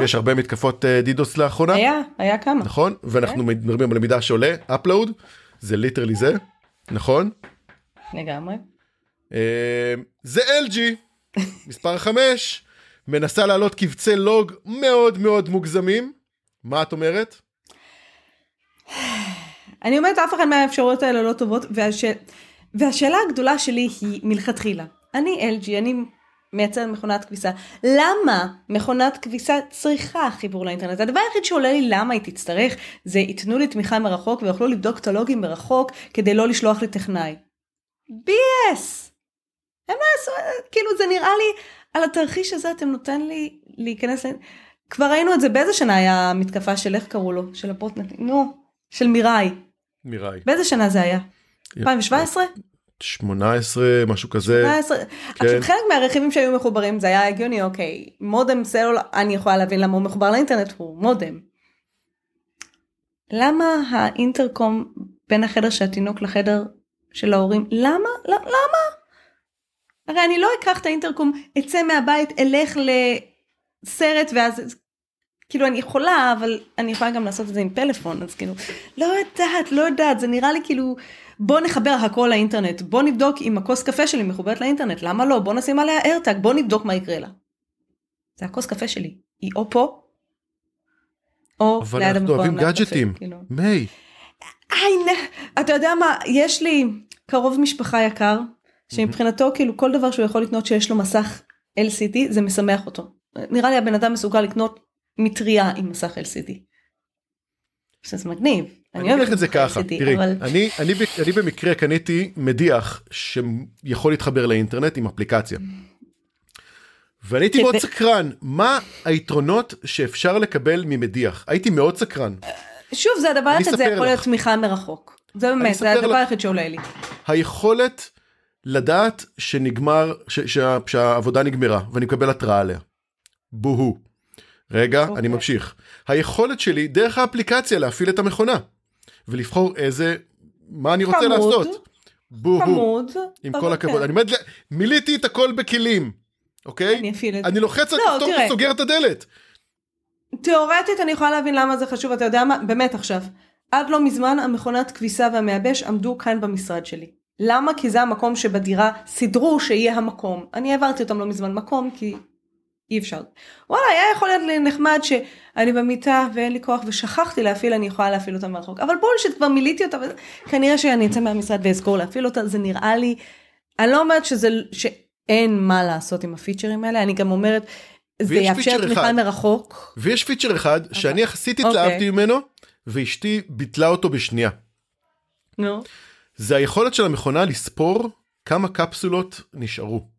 יש הרבה מתקפות אה, דידוס לאחרונה, היה, היה כמה. נכון? ואנחנו מדברים על מידע שעולה, upload, זה ליטרלי זה, נכון? לגמרי. אה, זה LG, מספר 5, מנסה להעלות קבצי לוג מאוד מאוד מוגזמים. מה את אומרת? אני אומרת אף אחד מהאפשרויות האלה לא טובות, והש... והשאלה הגדולה שלי היא מלכתחילה. אני LG, אני מייצרת מכונת כביסה. למה מכונת כביסה צריכה חיבור לאינטרנט? הדבר היחיד שעולה לי למה היא תצטרך, זה ייתנו לי תמיכה מרחוק ויוכלו לבדוק את הלוגים מרחוק כדי לא לשלוח לי טכנאי. BS! הם לא יעשו, כאילו זה נראה לי, על התרחיש הזה אתם נותן לי להיכנס ל... כבר ראינו את זה, באיזה שנה היה המתקפה של איך קראו לו? של הפוטנט, נו, של מיראי. מיראי. באיזה שנה זה היה? 2017? 18 משהו כזה. 18. עכשיו חלק מהרכיבים שהיו מחוברים זה היה הגיוני אוקיי מודם סלולר אני יכולה להבין למה הוא מחובר לאינטרנט הוא מודם. למה האינטרקום בין החדר של התינוק לחדר של ההורים למה למה הרי אני לא אקח את האינטרקום אצא מהבית אלך לסרט ואז כאילו אני יכולה אבל אני יכולה גם לעשות את זה עם פלאפון אז כאילו לא יודעת לא יודעת זה נראה לי כאילו בוא נחבר הכל לאינטרנט בוא נבדוק אם הכוס קפה שלי מחוברת לאינטרנט למה לא בוא נשים עליה איירטאג בוא נבדוק מה יקרה לה. זה הכוס קפה שלי היא או פה. או אבל ליד אנחנו המקום אוהבים גאדג'טים. כאילו. מיי. אתה יודע מה יש לי קרוב משפחה יקר שמבחינתו כאילו כל דבר שהוא יכול לקנות שיש לו מסך LCD זה משמח אותו. נראה לי הבן אדם מסוגל לקנות מטריה עם מסך LCD. שזה מגניב. אני אגיד את זה ככה, LCD, תראי, אבל- אני, אני, אני במקרה קניתי מדיח שיכול להתחבר לאינטרנט עם אפליקציה. ואני הייתי מאוד סקרן, מה היתרונות שאפשר לקבל ממדיח? הייתי מאוד סקרן. שוב זה הדבר היחיד זה יכול להיות. תמיכה מרחוק. זה באמת זה הדבר. היחיד שעולה לי. היכולת לדעת שנגמר, ש, שה, שהעבודה נגמרה ואני מקבל התראה עליה. בוהו. רגע, אוקיי. אני ממשיך. היכולת שלי דרך האפליקציה להפעיל את המכונה ולבחור איזה, מה אני רוצה חמוד. לעשות. בוהו. חמוד. עם אבל כל הכבוד. כן. אני ל- מילאתי את הכל בכלים, אוקיי? אני אפעיל את זה. אני לוחץ על לא, כפתור. וסוגר את הדלת. תיאורטית אני יכולה להבין למה זה חשוב אתה יודע מה באמת עכשיו. עד לא מזמן המכונת כביסה והמייבש עמדו כאן במשרד שלי. למה? כי זה המקום שבדירה סידרו שיהיה המקום. אני העברתי אותם לא מזמן מקום כי אי אפשר. וואלה היה יכול להיות נחמד שאני במיטה ואין לי כוח ושכחתי להפעיל אני יכולה להפעיל אותה מרחוק. אבל בולשיט כבר מילאתי אותה וכנראה שאני אצא מהמשרד ואזכור להפעיל אותה זה נראה לי. אני לא אומרת שזה שאין מה לעשות עם הפיצ'רים האלה אני גם אומרת זה יאפשר תמיכה. מרחוק. ויש פיצ'ר אחד שאני יחסית אוקיי. התלהבתי ממנו, ואשתי ביטלה אותו בשנייה. נו. זה היכולת של המכונה לספור כמה קפסולות נשארו.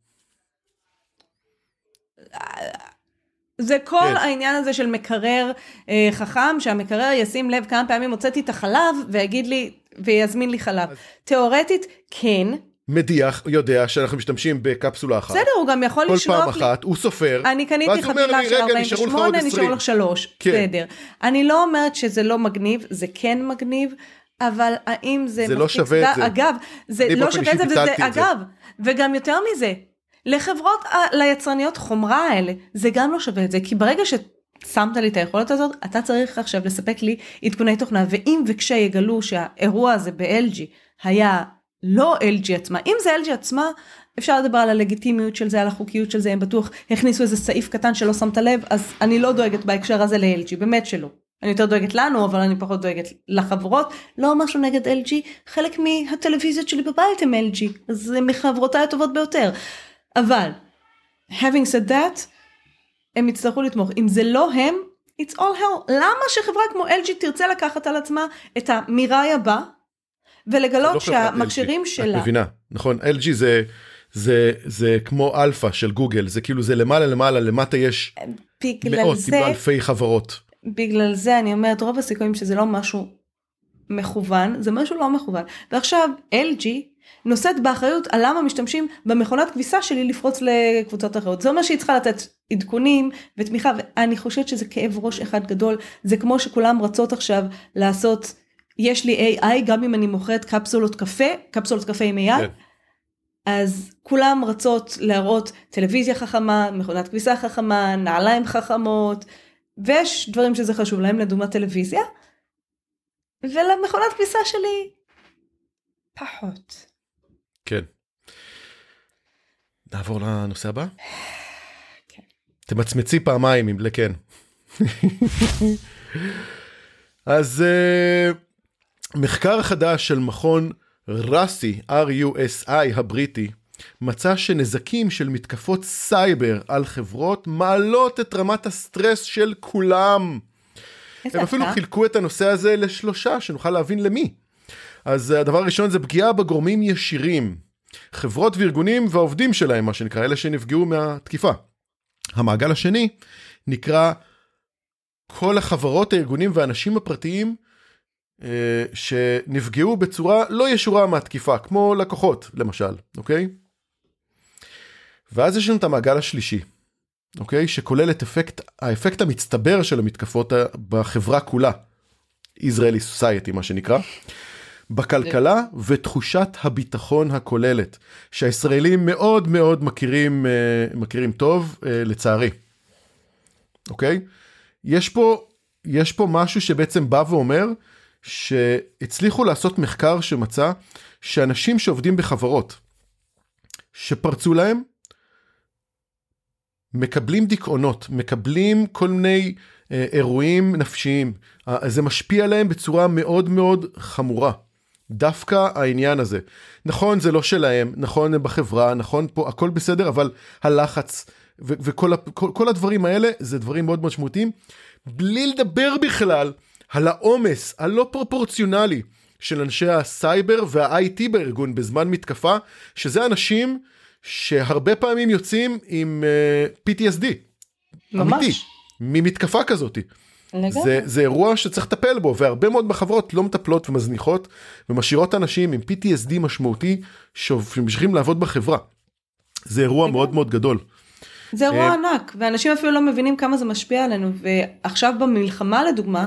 זה כל כן. העניין הזה של מקרר אה, חכם, שהמקרר ישים לב כמה פעמים הוצאתי את החלב ויגיד לי, ויזמין לי חלב. תיאורטית, כן. מדיח יודע שאנחנו משתמשים בקפסולה אחת. בסדר, הוא גם יכול כל לשלוח פעם לי. אחת, הוא סופר. אני קניתי חבילה של רגע, נשארו לך עוד 48, נשארו 20. לך שלוש. כן. בסדר. אני לא אומרת שזה לא מגניב, זה כן מגניב, אבל האם זה זה לא מספיק שווה את? זה. אגב, זה לא שווה את זה, וזה. אגב, וגם יותר מזה, לחברות, ה- ליצרניות חומרה האלה, זה גם לא שווה את זה, כי ברגע ששמת לי את היכולת הזאת, אתה צריך עכשיו לספק לי עדכוני תוכנה, ואם וכשיגלו שהאירוע הזה ב-LG היה לא LG עצמה, אם זה LG עצמה, אפשר לדבר על הלגיטימיות של זה, על החוקיות של זה, הם בטוח הכניסו איזה סעיף קטן שלא שמת לב, אז אני לא דואגת בהקשר הזה ל-LG, באמת שלא. אני יותר דואגת לנו, אבל אני פחות דואגת לחברות. לא משהו נגד LG, חלק מהטלוויזיות שלי בבית הם LG, אז מחברותיי הטובות ביותר. אבל, having said that, הם יצטרכו לתמוך. אם זה לא הם, it's all hell. למה שחברה כמו LG תרצה לקחת על עצמה את המיראי הבא, ולגלות לא שהמכשירים LG. שלה... את מבינה, נכון, LG זה, זה זה כמו אלפא של גוגל זה כאילו זה למעלה למעלה למטה יש מאות זה, אלפי חברות. בגלל זה אני אומרת רוב הסיכויים שזה לא משהו מכוון, זה משהו לא מכוון. ועכשיו LG נושאת באחריות על למה משתמשים במכונת כביסה שלי לפרוץ לקבוצות אחרות. זה אומר שהיא צריכה לתת עדכונים ותמיכה ואני חושבת שזה כאב ראש אחד גדול. זה כמו שכולם רצות עכשיו לעשות, יש לי AI גם אם אני מוכרת קפסולות קפה, קפסולות קפה עם AI. כן. אז כולם רצות להראות טלוויזיה חכמה, מכונת כביסה חכמה, נעליים חכמות, ויש דברים שזה חשוב להם, לדוגמה טלוויזיה, ולמכונת כביסה שלי פחות. כן. נעבור לנושא הבא? כן. תמצמצי פעמיים אם לא, כן. אז uh, מחקר חדש של מכון ראסי, RUSI הבריטי, מצא שנזקים של מתקפות סייבר על חברות מעלות את רמת הסטרס של כולם. הם אפילו הפתעה. חילקו את הנושא הזה לשלושה, שנוכל להבין למי. אז אה, הדבר הראשון זה פגיעה בגורמים ישירים. חברות וארגונים והעובדים שלהם, מה שנקרא, אלה שנפגעו מהתקיפה. המעגל השני נקרא כל החברות, הארגונים והאנשים הפרטיים אה, שנפגעו בצורה לא ישורה מהתקיפה, כמו לקוחות למשל, אוקיי? ואז יש לנו את המעגל השלישי, אוקיי? שכולל את אפקט, האפקט המצטבר של המתקפות בחברה כולה, Israeli Society מה שנקרא, בכלכלה ותחושת הביטחון הכוללת, שהישראלים מאוד מאוד מכירים, אה, מכירים טוב, אה, לצערי, אוקיי? יש פה, יש פה משהו שבעצם בא ואומר שהצליחו לעשות מחקר שמצא שאנשים שעובדים בחברות שפרצו להם מקבלים דיכאונות, מקבלים כל מיני אה, אירועים נפשיים. אה, זה משפיע עליהם בצורה מאוד מאוד חמורה. דווקא העניין הזה. נכון, זה לא שלהם, נכון, הם בחברה, נכון, פה הכל בסדר, אבל הלחץ ו- וכל כל, כל הדברים האלה זה דברים מאוד משמעותיים. בלי לדבר בכלל על העומס הלא פרופורציונלי של אנשי הסייבר וה-IT בארגון בזמן מתקפה, שזה אנשים שהרבה פעמים יוצאים עם uh, PTSD. ממש. אמיתי, ממתקפה כזאת. לגמרי. זה, זה אירוע שצריך לטפל בו, והרבה מאוד בחברות לא מטפלות ומזניחות, ומשאירות אנשים עם PTSD משמעותי שממשיכים לעבוד בחברה. זה אירוע מאוד מאוד גדול. זה אירוע אה, ענק, ואנשים אפילו לא מבינים כמה זה משפיע עלינו, ועכשיו במלחמה לדוגמה,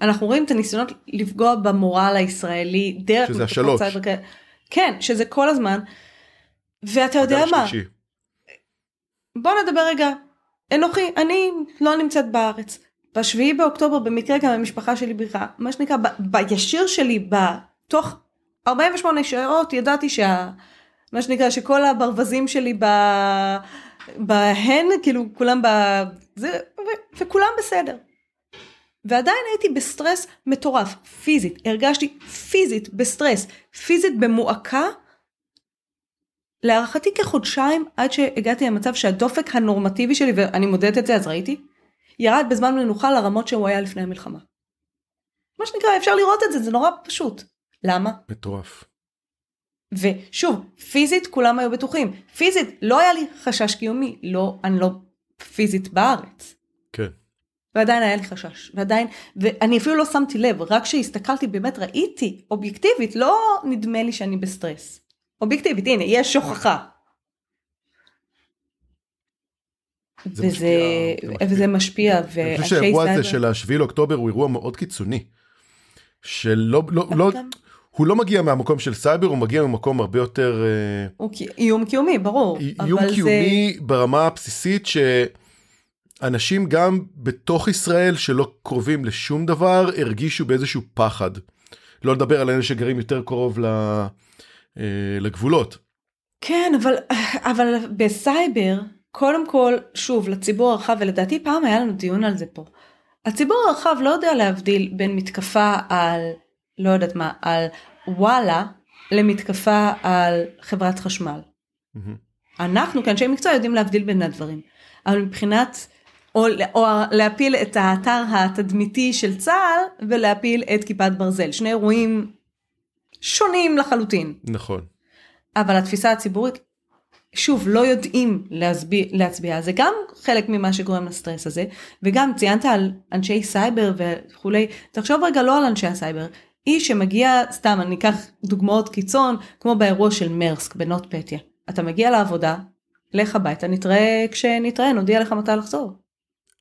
אנחנו רואים את הניסיונות לפגוע במורל הישראלי דרך שזה השלוש. כן, שזה כל הזמן. ואתה יודע מה, השלישי. בוא נדבר רגע. אנוכי, אני לא נמצאת בארץ. בשביעי באוקטובר במקרה גם המשפחה שלי בריחה, מה שנקרא, ב- בישיר שלי, בתוך 48 שעות ידעתי שה... מה שנקרא, שכל הברווזים שלי ב... בהן, כאילו כולם ב... זה... ו... וכולם בסדר. ועדיין הייתי בסטרס מטורף, פיזית, הרגשתי פיזית בסטרס, פיזית במועקה, להערכתי כחודשיים עד שהגעתי למצב שהדופק הנורמטיבי שלי, ואני מודדת את זה אז ראיתי, ירד בזמן מנוחה לרמות שהוא היה לפני המלחמה. מה שנקרא אפשר לראות את זה, זה נורא פשוט. למה? מטורף. ושוב, פיזית כולם היו בטוחים. פיזית לא היה לי חשש קיומי, לא, אני לא פיזית בארץ. כן. ועדיין היה לי חשש, ועדיין, ואני אפילו לא שמתי לב, רק כשהסתכלתי באמת ראיתי, אובייקטיבית, לא נדמה לי שאני בסטרס. אובייקטיבית, הנה, יש הוכחה. זה וזה, משפיע, וזה משפיע, אני חושב ואנשי שהאירוע הזה של השביעי לאוקטובר הוא אירוע מאוד קיצוני. שלא, לא, לא, גם- הוא לא מגיע מהמקום של סייבר, הוא מגיע ממקום הרבה יותר אה, הוא איום קיומי, ברור. איום זה- קיומי ברמה הבסיסית שאנשים גם בתוך ישראל שלא קרובים לשום דבר הרגישו באיזשהו פחד. לא לדבר על אלה שגרים יותר קרוב ל, לגבולות. כן, אבל, אבל בסייבר, קודם כל, שוב, לציבור הרחב, ולדעתי פעם היה לנו דיון על זה פה. הציבור הרחב לא יודע להבדיל בין מתקפה על, לא יודעת מה, על וואלה, למתקפה על חברת חשמל. אנחנו כאנשי מקצוע יודעים להבדיל בין הדברים. אבל מבחינת, או, או להפיל את האתר התדמיתי של צה"ל ולהפיל את כיפת ברזל. שני אירועים שונים לחלוטין. נכון. אבל התפיסה הציבורית שוב, לא יודעים להצביע, להצביע, זה גם חלק ממה שגורם לסטרס הזה, וגם ציינת על אנשי סייבר וכולי, תחשוב רגע לא על אנשי הסייבר, איש שמגיע, סתם אני אקח דוגמאות קיצון, כמו באירוע של מרסק בנוט פטיה, אתה מגיע לעבודה, לך הביתה, נתראה כשנתראה, נודיע לך מתי לחזור.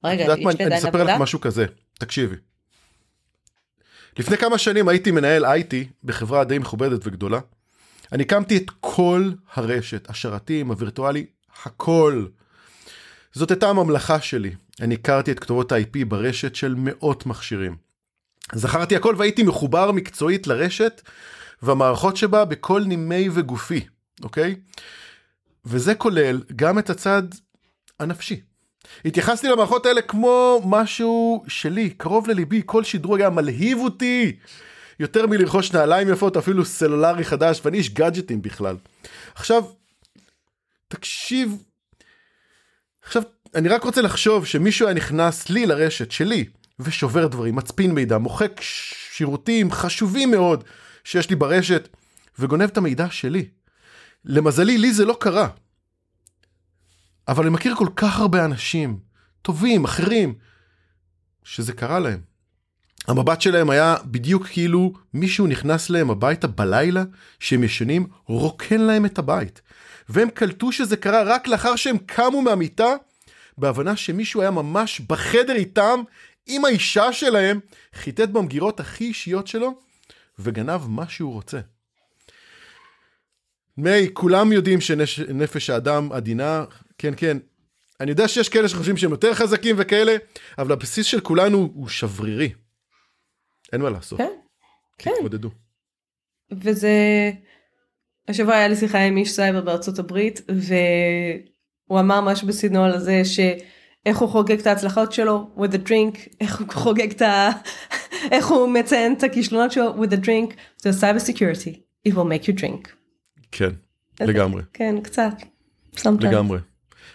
רגע, יש לי עדיין עבודה? אני אספר לך משהו כזה, תקשיבי. לפני כמה שנים הייתי מנהל IT בחברה די מכובדת וגדולה. אני הקמתי את כל הרשת, השרתים, הווירטואלי, הכל. זאת הייתה הממלכה שלי. אני הכרתי את כתובות ה-IP ברשת של מאות מכשירים. זכרתי הכל והייתי מחובר מקצועית לרשת והמערכות שבה בכל נימי וגופי, אוקיי? וזה כולל גם את הצד הנפשי. התייחסתי למערכות האלה כמו משהו שלי, קרוב לליבי, כל שדרוג היה מלהיב אותי. יותר מלרכוש נעליים יפות, אפילו סלולרי חדש, ואני איש גאדג'טים בכלל. עכשיו, תקשיב, עכשיו, אני רק רוצה לחשוב שמישהו היה נכנס לי לרשת שלי, ושובר דברים, מצפין מידע, מוחק שירותים חשובים מאוד שיש לי ברשת, וגונב את המידע שלי. למזלי, לי זה לא קרה. אבל אני מכיר כל כך הרבה אנשים, טובים, אחרים, שזה קרה להם. המבט שלהם היה בדיוק כאילו מישהו נכנס להם הביתה בלילה שהם ישנים, רוקן להם את הבית. והם קלטו שזה קרה רק לאחר שהם קמו מהמיטה, בהבנה שמישהו היה ממש בחדר איתם, עם האישה שלהם, חיטט במגירות הכי אישיות שלו, וגנב מה שהוא רוצה. מי, כולם יודעים שנפש האדם עדינה, כן, כן. אני יודע שיש כאלה שחושבים שהם יותר חזקים וכאלה, אבל הבסיס של כולנו הוא שברירי. אין מה לעשות. כן, כן. תתמודדו. וזה... השבוע היה לי שיחה עם איש סייבר בארצות הברית, והוא אמר משהו בסגנון הזה ש... איך הוא חוגג את ההצלחות שלו with a drink, איך הוא חוגג את ה... איך הוא מציין את הכישלונות שלו with a drink, זה cyber security, it will make you drink. כן, לגמרי. כן, קצת. לגמרי.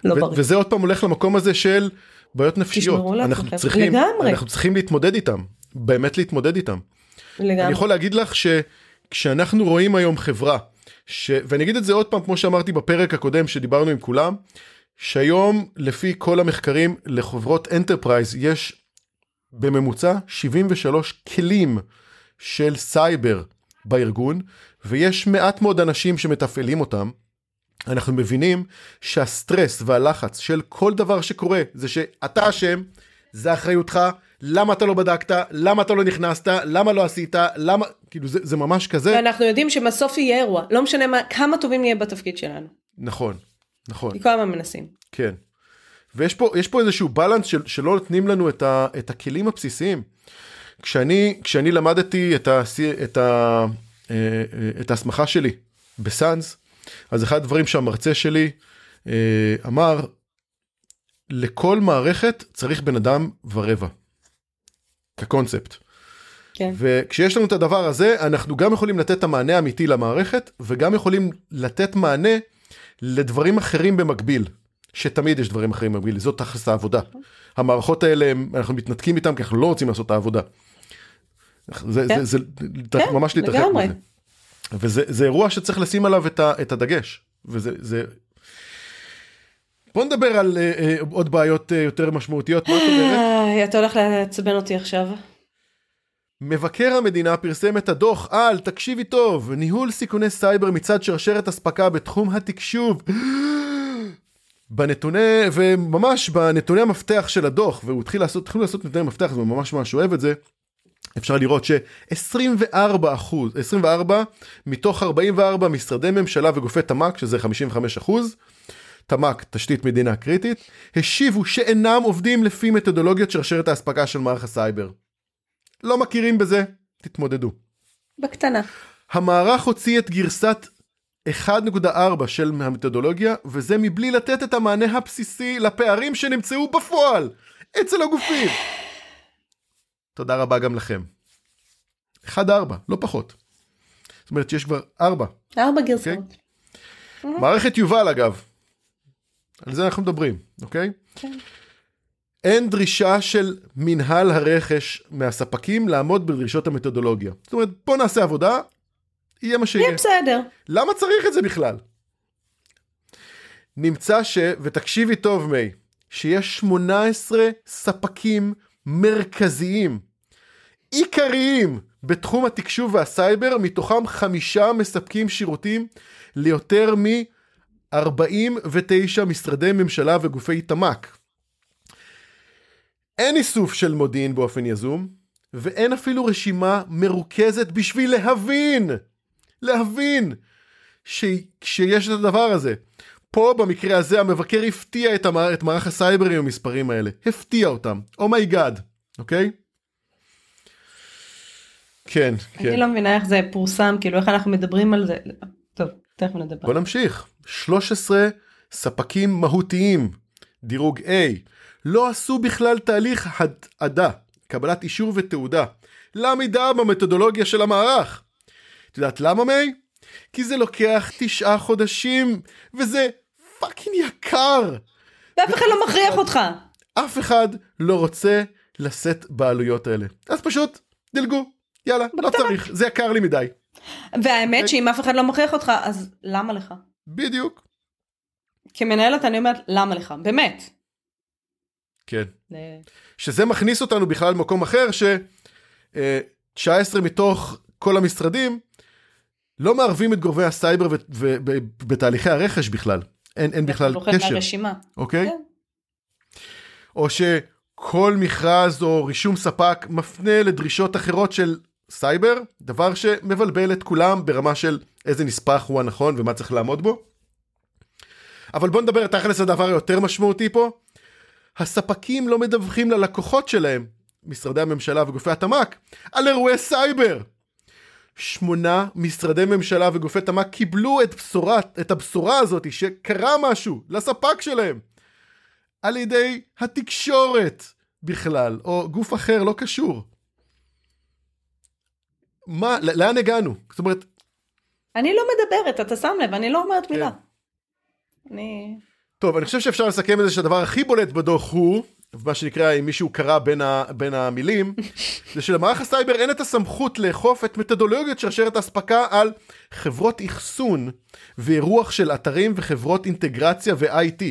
לא בריא. וזה עוד פעם הולך למקום הזה של בעיות נפשיות. אנחנו צריכים, לגמרי. אנחנו צריכים להתמודד איתם, באמת להתמודד איתם. לגמרי. אני יכול להגיד לך שכשאנחנו רואים היום חברה, ש... ואני אגיד את זה עוד פעם כמו שאמרתי בפרק הקודם שדיברנו עם כולם, שהיום לפי כל המחקרים לחברות enterprise יש בממוצע 73 כלים של סייבר בארגון ויש מעט מאוד אנשים שמתפעלים אותם. אנחנו מבינים שהסטרס והלחץ של כל דבר שקורה זה שאתה אשם, זה אחריותך, למה אתה לא בדקת, למה אתה לא נכנסת, למה לא עשית, למה, כאילו זה, זה ממש כזה. ואנחנו יודעים שבסוף יהיה אירוע, לא משנה מה, כמה טובים נהיה בתפקיד שלנו. נכון, נכון. כי כל הזמן מנסים. כן. ויש פה, פה איזשהו בלנס של, שלא נותנים לנו את, ה, את הכלים הבסיסיים. כשאני, כשאני למדתי את, ה, את, ה, אה, אה, את ההסמכה שלי בסאנס, אז אחד הדברים שהמרצה שלי אה, אמר, לכל מערכת צריך בן אדם ורבע. כקונספט. כן. וכשיש לנו את הדבר הזה, אנחנו גם יכולים לתת את המענה האמיתי למערכת, וגם יכולים לתת מענה לדברים אחרים במקביל. שתמיד יש דברים אחרים במקביל, זאת תכלס העבודה. המערכות האלה, אנחנו מתנתקים איתם כי אנחנו לא רוצים לעשות את העבודה. זה, כן. זה, זה, זה כן, ממש להתרחק מזה. וזה אירוע שצריך לשים עליו את, ה, את הדגש. וזה, זה... בוא נדבר על uh, uh, עוד בעיות uh, יותר משמעותיות, מה את אומרת? אתה הולך לעצבן אותי עכשיו. מבקר המדינה פרסם את הדוח על, תקשיבי טוב, ניהול סיכוני סייבר מצד שרשרת אספקה בתחום התקשוב. בנתוני, וממש בנתוני המפתח של הדוח, והוא התחיל לעשות, התחילו לעשות נתוני מפתח, זה ממש ממש אוהב את זה, אפשר לראות ש-24 אחוז, 24 מתוך 44 משרדי ממשלה וגופי תמ"ק, שזה 55 אחוז, תמ"ק, תשתית מדינה קריטית, השיבו שאינם עובדים לפי מתודולוגיות שרשרת האספקה של מערך הסייבר. לא מכירים בזה, תתמודדו. בקטנה. המערך הוציא את גרסת 1.4 של המתודולוגיה, וזה מבלי לתת את המענה הבסיסי לפערים שנמצאו בפועל אצל הגופים. תודה רבה גם לכם. 1-4, לא פחות. זאת אומרת שיש כבר 4. 4 גרסאות. Okay? Mm-hmm. מערכת יובל אגב, על זה אנחנו מדברים, אוקיי? Okay? כן. אין דרישה של מנהל הרכש מהספקים לעמוד בדרישות המתודולוגיה. זאת אומרת, בוא נעשה עבודה, יהיה מה שיהיה. יהיה בסדר. למה צריך את זה בכלל? נמצא ש... ותקשיבי טוב מי, שיש 18 ספקים מרכזיים, עיקריים, בתחום התקשוב והסייבר, מתוכם חמישה מספקים שירותים ליותר מ-49 משרדי ממשלה וגופי תמ"ק. אין איסוף של מודיעין באופן יזום, ואין אפילו רשימה מרוכזת בשביל להבין, להבין ש... שיש את הדבר הזה. פה במקרה הזה המבקר הפתיע את, המער, את מערך הסייבר עם המספרים האלה, הפתיע אותם, oh my god, אוקיי? כן, כן. אני לא מבינה איך זה פורסם, כאילו איך אנחנו מדברים על זה. טוב, תכף נדבר. בוא נמשיך. 13 ספקים מהותיים, דירוג A, לא עשו בכלל תהליך התעדה, קבלת אישור ותעודה, לעמידה במתודולוגיה של המערך. את יודעת למה מי? כי זה לוקח תשעה חודשים, וזה fucking יקר. ואף אחד לא מכריח אותך. אף אחד לא רוצה לשאת בעלויות האלה. אז פשוט דילגו, יאללה, לא צריך, זה יקר לי מדי. והאמת שאם אף אחד לא מכריח אותך, אז למה לך? בדיוק. כמנהלת אני אומרת, למה לך? באמת. כן. שזה מכניס אותנו בכלל למקום אחר, ש-19 מתוך כל המשרדים לא מערבים את גורמי הסייבר בתהליכי הרכש בכלל. אין, אין בכלל קשר. מהרשימה. אוקיי? כן. או שכל מכרז או רישום ספק מפנה לדרישות אחרות של סייבר, דבר שמבלבל את כולם ברמה של איזה נספח הוא הנכון ומה צריך לעמוד בו. אבל בוא נדבר תכלס הדבר היותר משמעותי פה. הספקים לא מדווחים ללקוחות שלהם, משרדי הממשלה וגופי התמ"ק, על אירועי סייבר. שמונה משרדי ממשלה וגופי תמ"ק קיבלו את, בשורה, את הבשורה הזאת שקרה משהו לספק שלהם על ידי התקשורת בכלל, או גוף אחר לא קשור. מה, לאן הגענו? זאת אומרת... אני לא מדברת, אתה שם לב, אני לא אומרת מילה. כן. אני... טוב, אני חושב שאפשר לסכם את זה שהדבר הכי בולט בדוח הוא, מה שנקרא, אם מישהו קרא בין, ה, בין המילים, זה שלמערך הסייבר אין את הסמכות לאכוף את מתודולוגיות שרשרת האספקה על חברות אחסון ואירוח של אתרים וחברות אינטגרציה ו-IT.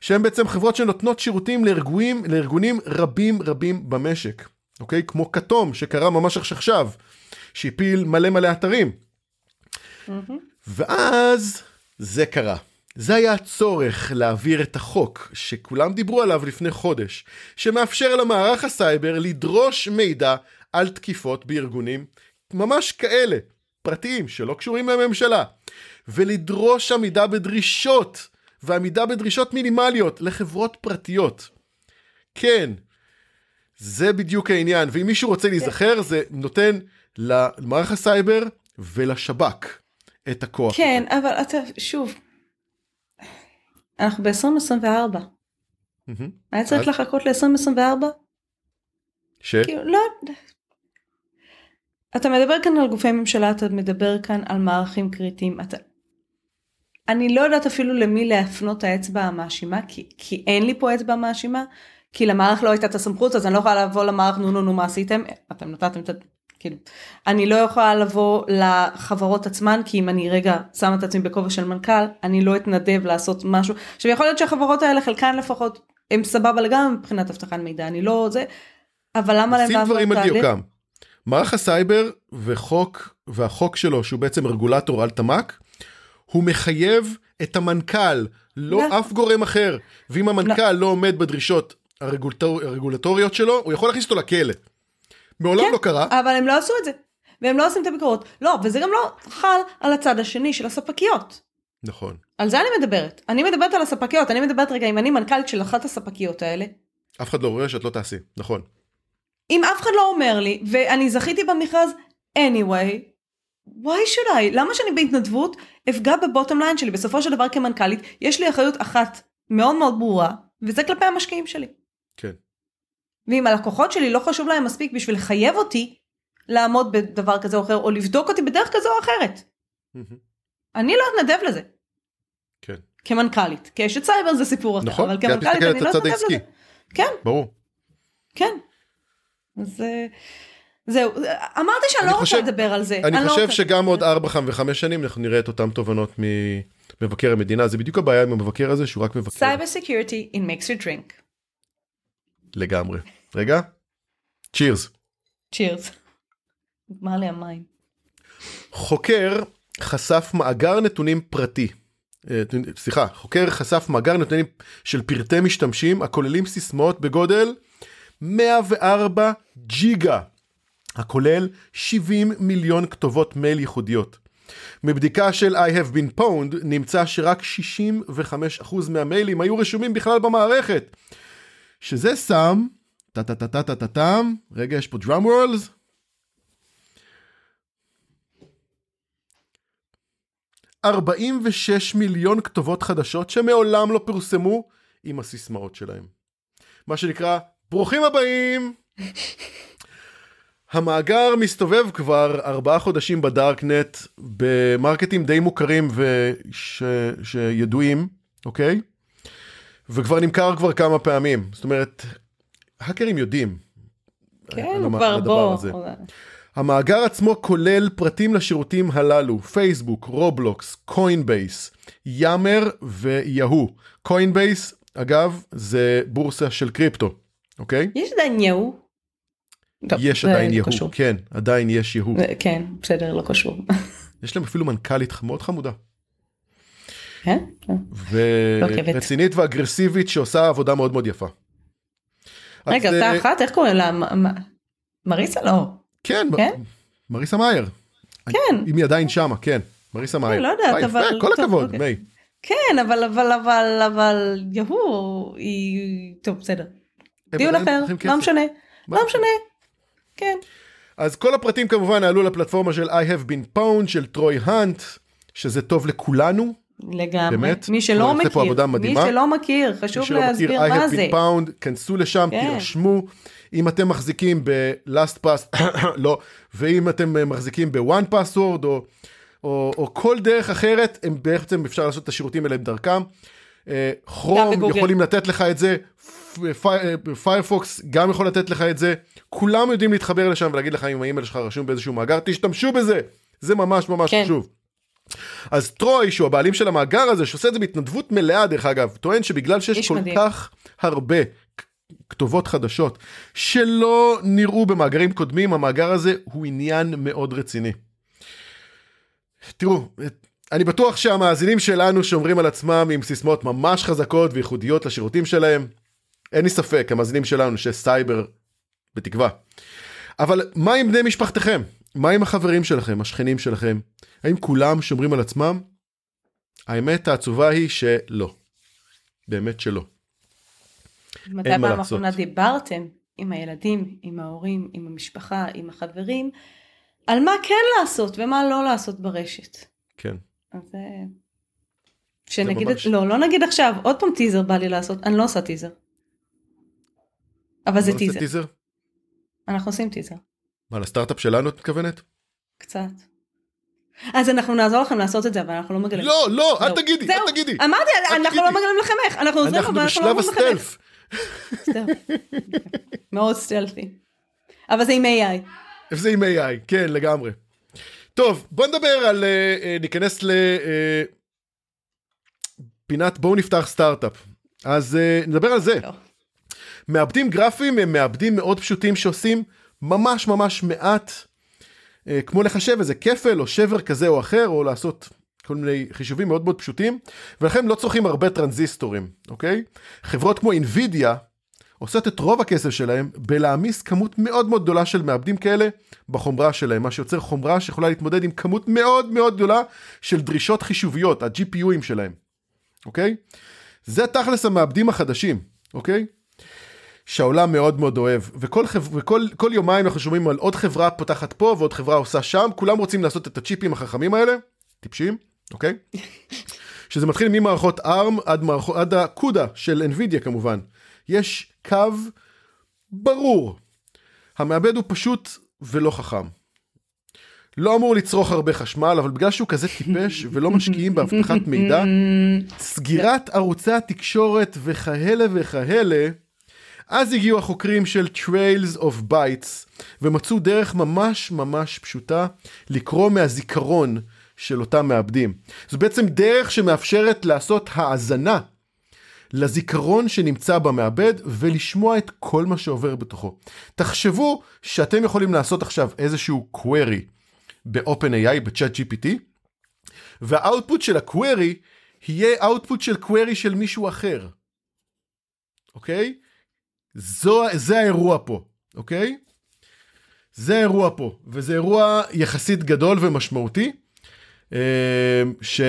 שהן בעצם חברות שנותנות שירותים לארגונים, לארגונים רבים רבים במשק. אוקיי? כמו כתום שקרה ממש עכשיו, שהפיל מלא מלא אתרים. Mm-hmm. ואז זה קרה. זה היה הצורך להעביר את החוק שכולם דיברו עליו לפני חודש, שמאפשר למערך הסייבר לדרוש מידע על תקיפות בארגונים ממש כאלה, פרטיים, שלא קשורים לממשלה, ולדרוש עמידה בדרישות, ועמידה בדרישות מינימליות לחברות פרטיות. כן, זה בדיוק העניין, ואם מישהו רוצה להיזכר, זה נותן למערך הסייבר ולשב"כ את הכוח. כן, אבל אתה, שוב, אנחנו ב-2024. היה צריך לחכות ל-2024? ש? כאילו, לא... אתה מדבר כאן על גופי ממשלה, אתה מדבר כאן על מערכים קריטיים. אתה... אני לא יודעת אפילו למי להפנות את האצבע המאשימה, כי, כי אין לי פה אצבע מאשימה, כי למערך לא הייתה את הסמכות, אז אני לא יכולה לבוא למערך, נו נו נו מה עשיתם, אתם נתתם את. כאילו, אני לא יכולה לבוא לחברות עצמן, כי אם אני רגע שמה את עצמי בכובע של מנכ"ל, אני לא אתנדב לעשות משהו. עכשיו יכול להיות שהחברות האלה, חלקן לפחות, הם סבבה לגמרי מבחינת אבטחת מידע, אני לא זה, אבל למה להם לעבור תהליך? מערך הסייבר וחוק, והחוק שלו, שהוא בעצם רגולטור על תמ"ק, הוא מחייב את המנכ"ל, לא, לא. אף גורם אחר. ואם המנכ"ל לא, לא עומד בדרישות הרגולטור, הרגולטוריות שלו, הוא יכול להכניס אותו לכלא. מעולם כן, לא קרה. אבל הם לא עשו את זה. והם לא עושים את הביקורות. לא, וזה גם לא חל על הצד השני של הספקיות. נכון. על זה אני מדברת. אני מדברת על הספקיות, אני מדברת רגע, אם אני מנכ"לית של אחת הספקיות האלה. אף אחד לא רואה שאת לא תעשי, נכון. אם אף אחד לא אומר לי, ואני זכיתי במכרז anyway, why should I? למה שאני בהתנדבות אפגע ב bottom line שלי? בסופו של דבר כמנכ"לית, יש לי אחריות אחת מאוד מאוד ברורה, וזה כלפי המשקיעים שלי. כן. ואם הלקוחות שלי לא חשוב להם מספיק בשביל לחייב אותי לעמוד בדבר כזה או אחר, או לבדוק אותי בדרך כזו או אחרת. אני לא אתנדב לזה. כן. כמנכ"לית. כאשת סייבר זה סיפור אחר, נכון, אבל כמנכ"לית אני לא אתנדב לזה. כן. ברור. כן. אז אה, זהו, אמרתי שאני לא רוצה לדבר על זה. אני חושב לא שגם עוד 4 ו-5 שנים אנחנו נראה את אותן תובנות מבקר המדינה, זה בדיוק הבעיה עם המבקר הזה, שהוא רק מבקר. Cyber security, it makes you drink. לגמרי. רגע, צ'ירס. צ'ירס. נגמר לי המים. חוקר חשף מאגר נתונים פרטי. אה, סליחה, חוקר חשף מאגר נתונים של פרטי משתמשים הכוללים סיסמאות בגודל 104 ג'יגה, הכולל 70 מיליון כתובות מייל ייחודיות. מבדיקה של I have been pwned נמצא שרק 65% מהמיילים היו רשומים בכלל במערכת. שזה שם, טה טה טה טה טה טה טם, רגע יש פה drum rolls. ארבעים ושש מיליון כתובות חדשות שמעולם לא פורסמו עם הסיסמאות שלהם. מה שנקרא, ברוכים הבאים! המאגר מסתובב כבר ארבעה חודשים בדארקנט במרקטים די מוכרים וש... שידועים, אוקיי? וכבר נמכר כבר כמה פעמים. זאת אומרת, האקרים יודעים. כן, כבר בוא. הזה. המאגר עצמו כולל פרטים לשירותים הללו, פייסבוק, רובלוקס, קוינבייס, יאמר ויהו. קוינבייס, אגב, זה בורסה של קריפטו, אוקיי? יש עדיין יהו. טוב, יש עדיין לא יהו, קשור. כן, עדיין יש יהו. כן, בסדר, לא קשור. יש להם אפילו מנכ"לית מאוד חמודה. כן? לא עוקבת. ורצינית ואגרסיבית שעושה עבודה מאוד מאוד יפה. רגע, אותה אה, אחת, איך קוראים לה? מריסה? לא. כן, כן? מריסה מאייר. כן. אם היא עדיין שמה, כן. מריסה מאייר. לא יודעת, אבל- כל הכבוד, אוקיי. מיי. כן, אבל, אבל, אבל, אבל, יהו, היא... טוב, בסדר. דיון אחר, לא. משנה. לא משנה. כן. אז כל הפרטים כמובן עלו לפלטפורמה של I have been pwned של טרוי האנט, שזה טוב לכולנו. לגמרי. באמת? מי שלא מכיר, עבודה מי מדהימה. שלא מכיר, חשוב מי שלא להסביר מכיר, I מה have זה. been pwned, כנסו לשם, כן. תירשמו. אם אתם מחזיקים ב-last pass, לא, ואם אתם אה, מחזיקים ב-one password או, או, או כל דרך אחרת, הם בעצם אפשר לעשות את השירותים האלה דרכם. אה, כרום בגוגל. יכולים לתת לך את זה, פיירפוקס גם יכול לתת לך את זה, כולם יודעים להתחבר לשם ולהגיד לך אם האימייל שלך רשום באיזשהו מאגר, תשתמשו בזה, זה ממש ממש כן. חשוב. אז טרוי, שהוא הבעלים של המאגר הזה, שעושה את זה בהתנדבות מלאה דרך אגב, טוען שבגלל שיש כל מדהים. כך הרבה כתובות חדשות שלא נראו במאגרים קודמים, המאגר הזה הוא עניין מאוד רציני. תראו, אני בטוח שהמאזינים שלנו שומרים על עצמם עם סיסמאות ממש חזקות וייחודיות לשירותים שלהם. אין לי ספק, המאזינים שלנו שיש סייבר, בתקווה. אבל מה עם בני משפחתכם? מה עם החברים שלכם, השכנים שלכם? האם כולם שומרים על עצמם? האמת העצובה היא שלא. באמת שלא. מתי פעם. אחרונה דיברתם עם הילדים, עם ההורים, עם המשפחה, עם החברים, על מה כן לעשות ומה לא לעשות ברשת. כן. אז אה, שנגיד, ממש- לא, לא נגיד עכשיו, עוד פעם טיזר בא לי לעשות, אני לא עושה טיזר. אבל זה טיזר, טיזר? אנחנו עושים טיזר, מה, לסטארט-אפ שלנו את מתכוונת? קצת. אז אנחנו נעזור לכם לעשות את זה, אבל אנחנו לא מגלים. לא, לא, אל. תגידי, אל תגידי. אמרתי, אנחנו. לא מגלים לכם איך, אנחנו עוזרים, אבל אנחנו לא אומרים לכם איך. מאוד סטלפי. אבל זה עם AI. זה עם AI, כן, לגמרי. טוב, בוא נדבר על, אה, אה, ניכנס לפינת בואו נפתח סטארט-אפ. אז אה, נדבר על זה. מעבדים גרפיים הם מעבדים מאוד פשוטים שעושים ממש ממש מעט, אה, כמו לחשב איזה כפל או שבר כזה או אחר, או לעשות כל מיני חישובים מאוד מאוד פשוטים, ולכן לא צורכים הרבה טרנזיסטורים, אוקיי? חברות כמו אינווידיה עושות את רוב הכסף שלהם בלהעמיס כמות מאוד מאוד גדולה של מעבדים כאלה בחומרה שלהם, מה שיוצר חומרה שיכולה להתמודד עם כמות מאוד מאוד גדולה של דרישות חישוביות, ה-GPUים שלהם, אוקיי? זה תכלס המעבדים החדשים, אוקיי? שהעולם מאוד מאוד אוהב, וכל, חב... וכל כל יומיים אנחנו שומעים על עוד חברה פותחת פה ועוד חברה עושה שם, כולם רוצים לעשות את הצ'יפים החכמים האלה, טיפשים, אוקיי? שזה מתחיל ממערכות ARM עד, מערכות, עד הקודה של NVIDIA כמובן. יש קו ברור. המעבד הוא פשוט ולא חכם. לא אמור לצרוך הרבה חשמל, אבל בגלל שהוא כזה טיפש ולא משקיעים באבטחת מידע, סגירת ערוצי התקשורת וכאלה וכאלה, אז הגיעו החוקרים של Trails of Bytes ומצאו דרך ממש ממש פשוטה לקרוא מהזיכרון של אותם מעבדים. זו בעצם דרך שמאפשרת לעשות האזנה לזיכרון שנמצא במעבד ולשמוע את כל מה שעובר בתוכו. תחשבו שאתם יכולים לעשות עכשיו איזשהו query ב-OpenAI, ב-Chat GPT, והאוטפוט של הקווירי יהיה אאוטפוט של קווירי של מישהו אחר. אוקיי? זו, זה האירוע פה, אוקיי? זה האירוע פה, וזה אירוע יחסית גדול ומשמעותי, אה, ש,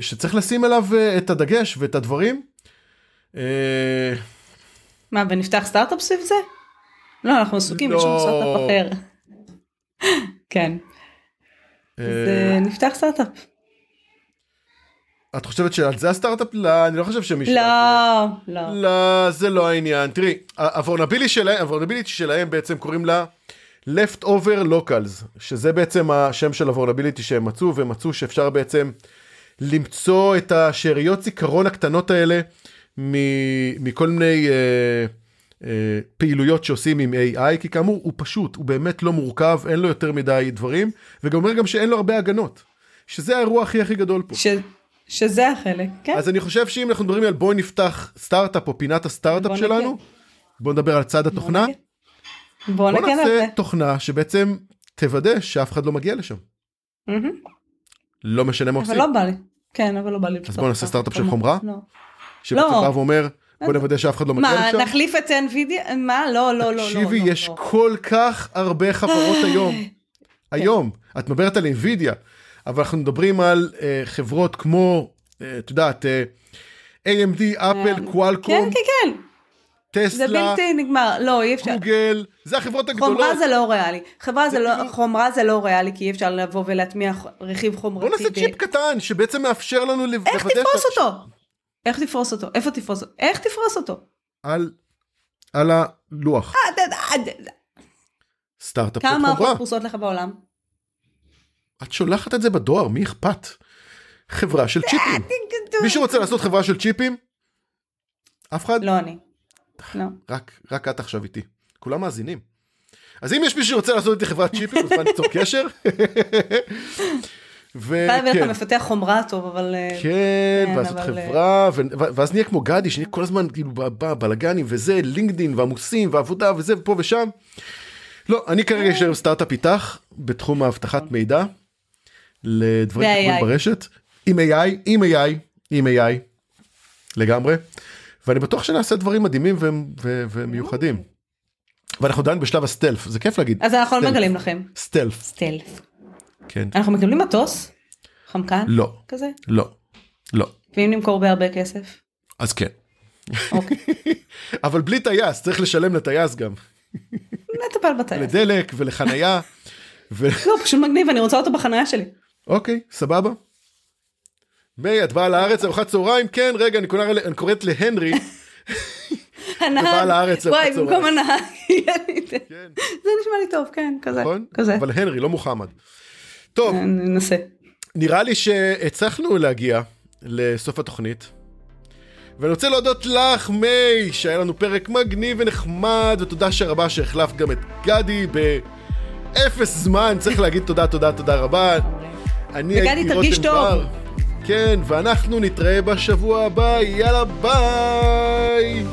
שצריך לשים עליו אה, את הדגש ואת הדברים. אה, מה, ונפתח סטארט-אפ סביב זה? לא, אנחנו עסוקים, יש לנו לא. סטארט-אפ אחר. כן. זה נפתח סטארט-אפ. את חושבת שעל זה הסטארט-אפ? לא, אני לא חושב שמישהו... לא, לא. לא, זה לא העניין. תראי, הוורנביליטי שלהם, שלהם בעצם קוראים לה Leftover Locals, שזה בעצם השם של הוורנביליטי שהם מצאו, והם מצאו שאפשר בעצם למצוא את השאריות זיכרון הקטנות האלה מכל מיני אה, אה, פעילויות שעושים עם AI, כי כאמור הוא פשוט, הוא באמת לא מורכב, אין לו יותר מדי דברים, וגם אומר גם שאין לו הרבה הגנות. שזה האירוע הכי הכי גדול פה. ש... שזה החלק, כן. אז אני חושב שאם אנחנו מדברים על בואי נפתח סטארט-אפ או פינת הסטארט-אפ שלנו, בוא נדבר על צד התוכנה. בוא, בוא נעשה תוכנה שבעצם תוודא שאף אחד לא מגיע לשם. לא משנה מה עושים. אבל לא בא לי. כן, אבל לא בא לי. אז בוא נעשה סטארט-אפ של חומרה. לא. שבעצם לא. בא ואומר בוא נוודא שאף אחד לא מגיע לשם. מה, נחליף את NVIDIA? מה? לא, לא, לא, לא. תקשיבי, יש כל כך הרבה חברות היום. כן. היום. את מדברת על NVIDIA. אבל אנחנו מדברים על uh, חברות כמו, uh, את יודעת, uh, AMD, אפל, קוואלקום. כן, כן, כן. טסלה, זה בלתי נגמר, לא אי אפשר. גוגל, זה החברות הגדולות. חומרה זה לא ריאלי, חברה זה לא, חומרה זה לא ריאלי כי אי אפשר לבוא ולהטמיע רכיב חומרתי. בוא נעשה צ'יפ קטן שבעצם מאפשר לנו לוודא. איך תפרוס אותו? איך תפרוס אותו? איפה תפרוס אותו? איך תפרוס אותו? על, על הלוח. סטארט-אפ כמה מערכות פרוסות לך בעולם? את שולחת את זה בדואר, מי אכפת? חברה של צ'יפים. מישהו רוצה לעשות חברה של צ'יפים? אף אחד? לא אני. לא. רק, רק את עכשיו איתי. כולם מאזינים. אז אם יש מישהו שרוצה לעשות איתי חברת צ'יפים, מוזמן ליצור קשר. וכן. מפתח חומרה טוב, אבל... אה, כן, כן ואז זאת אה, חברה, ואז נהיה כמו גדי, שנהיה כל הזמן כאילו בלאגנים וזה, לינקדין ועמוסים ועבודה וזה ופה ושם. לא, אני כרגע יש היום סטארט-אפ איתך בתחום האבטחת מידע. לדברים ברשת, עם AI, עם AI, עם AI, לגמרי, ואני בטוח שנעשה דברים מדהימים ומיוחדים. ואנחנו עדיין בשלב הסטלף, זה כיף להגיד. אז אנחנו לא מגלים לכם. סטלף. סטלף. כן. אנחנו מקבלים מטוס? חמקן? לא. כזה? לא. לא. ואם נמכור בהרבה כסף? אז כן. אוקיי. אבל בלי טייס, צריך לשלם לטייס גם. נטפל בטייס. לדלק ולחנייה. לא, פשוט מגניב, אני רוצה אותו בחנייה שלי. אוקיי, סבבה. מיי, את באה לארץ ארוחת צהריים? כן, רגע, אני, קורא, אני קוראת להנרי. הנהג, וואי, במקום הנהג, כן. זה נשמע לי טוב, כן, כזה, נכון? כזה. אבל הנרי, לא מוחמד. טוב, ננסה. נראה לי שהצלחנו להגיע לסוף התוכנית. ואני רוצה להודות לך, מיי, שהיה לנו פרק מגניב ונחמד, ותודה שרבה שהחלפת גם את גדי באפס זמן, צריך להגיד תודה, תודה, תודה רבה. אני הייתי רותם בר. כן, ואנחנו נתראה בשבוע הבא, יאללה ביי!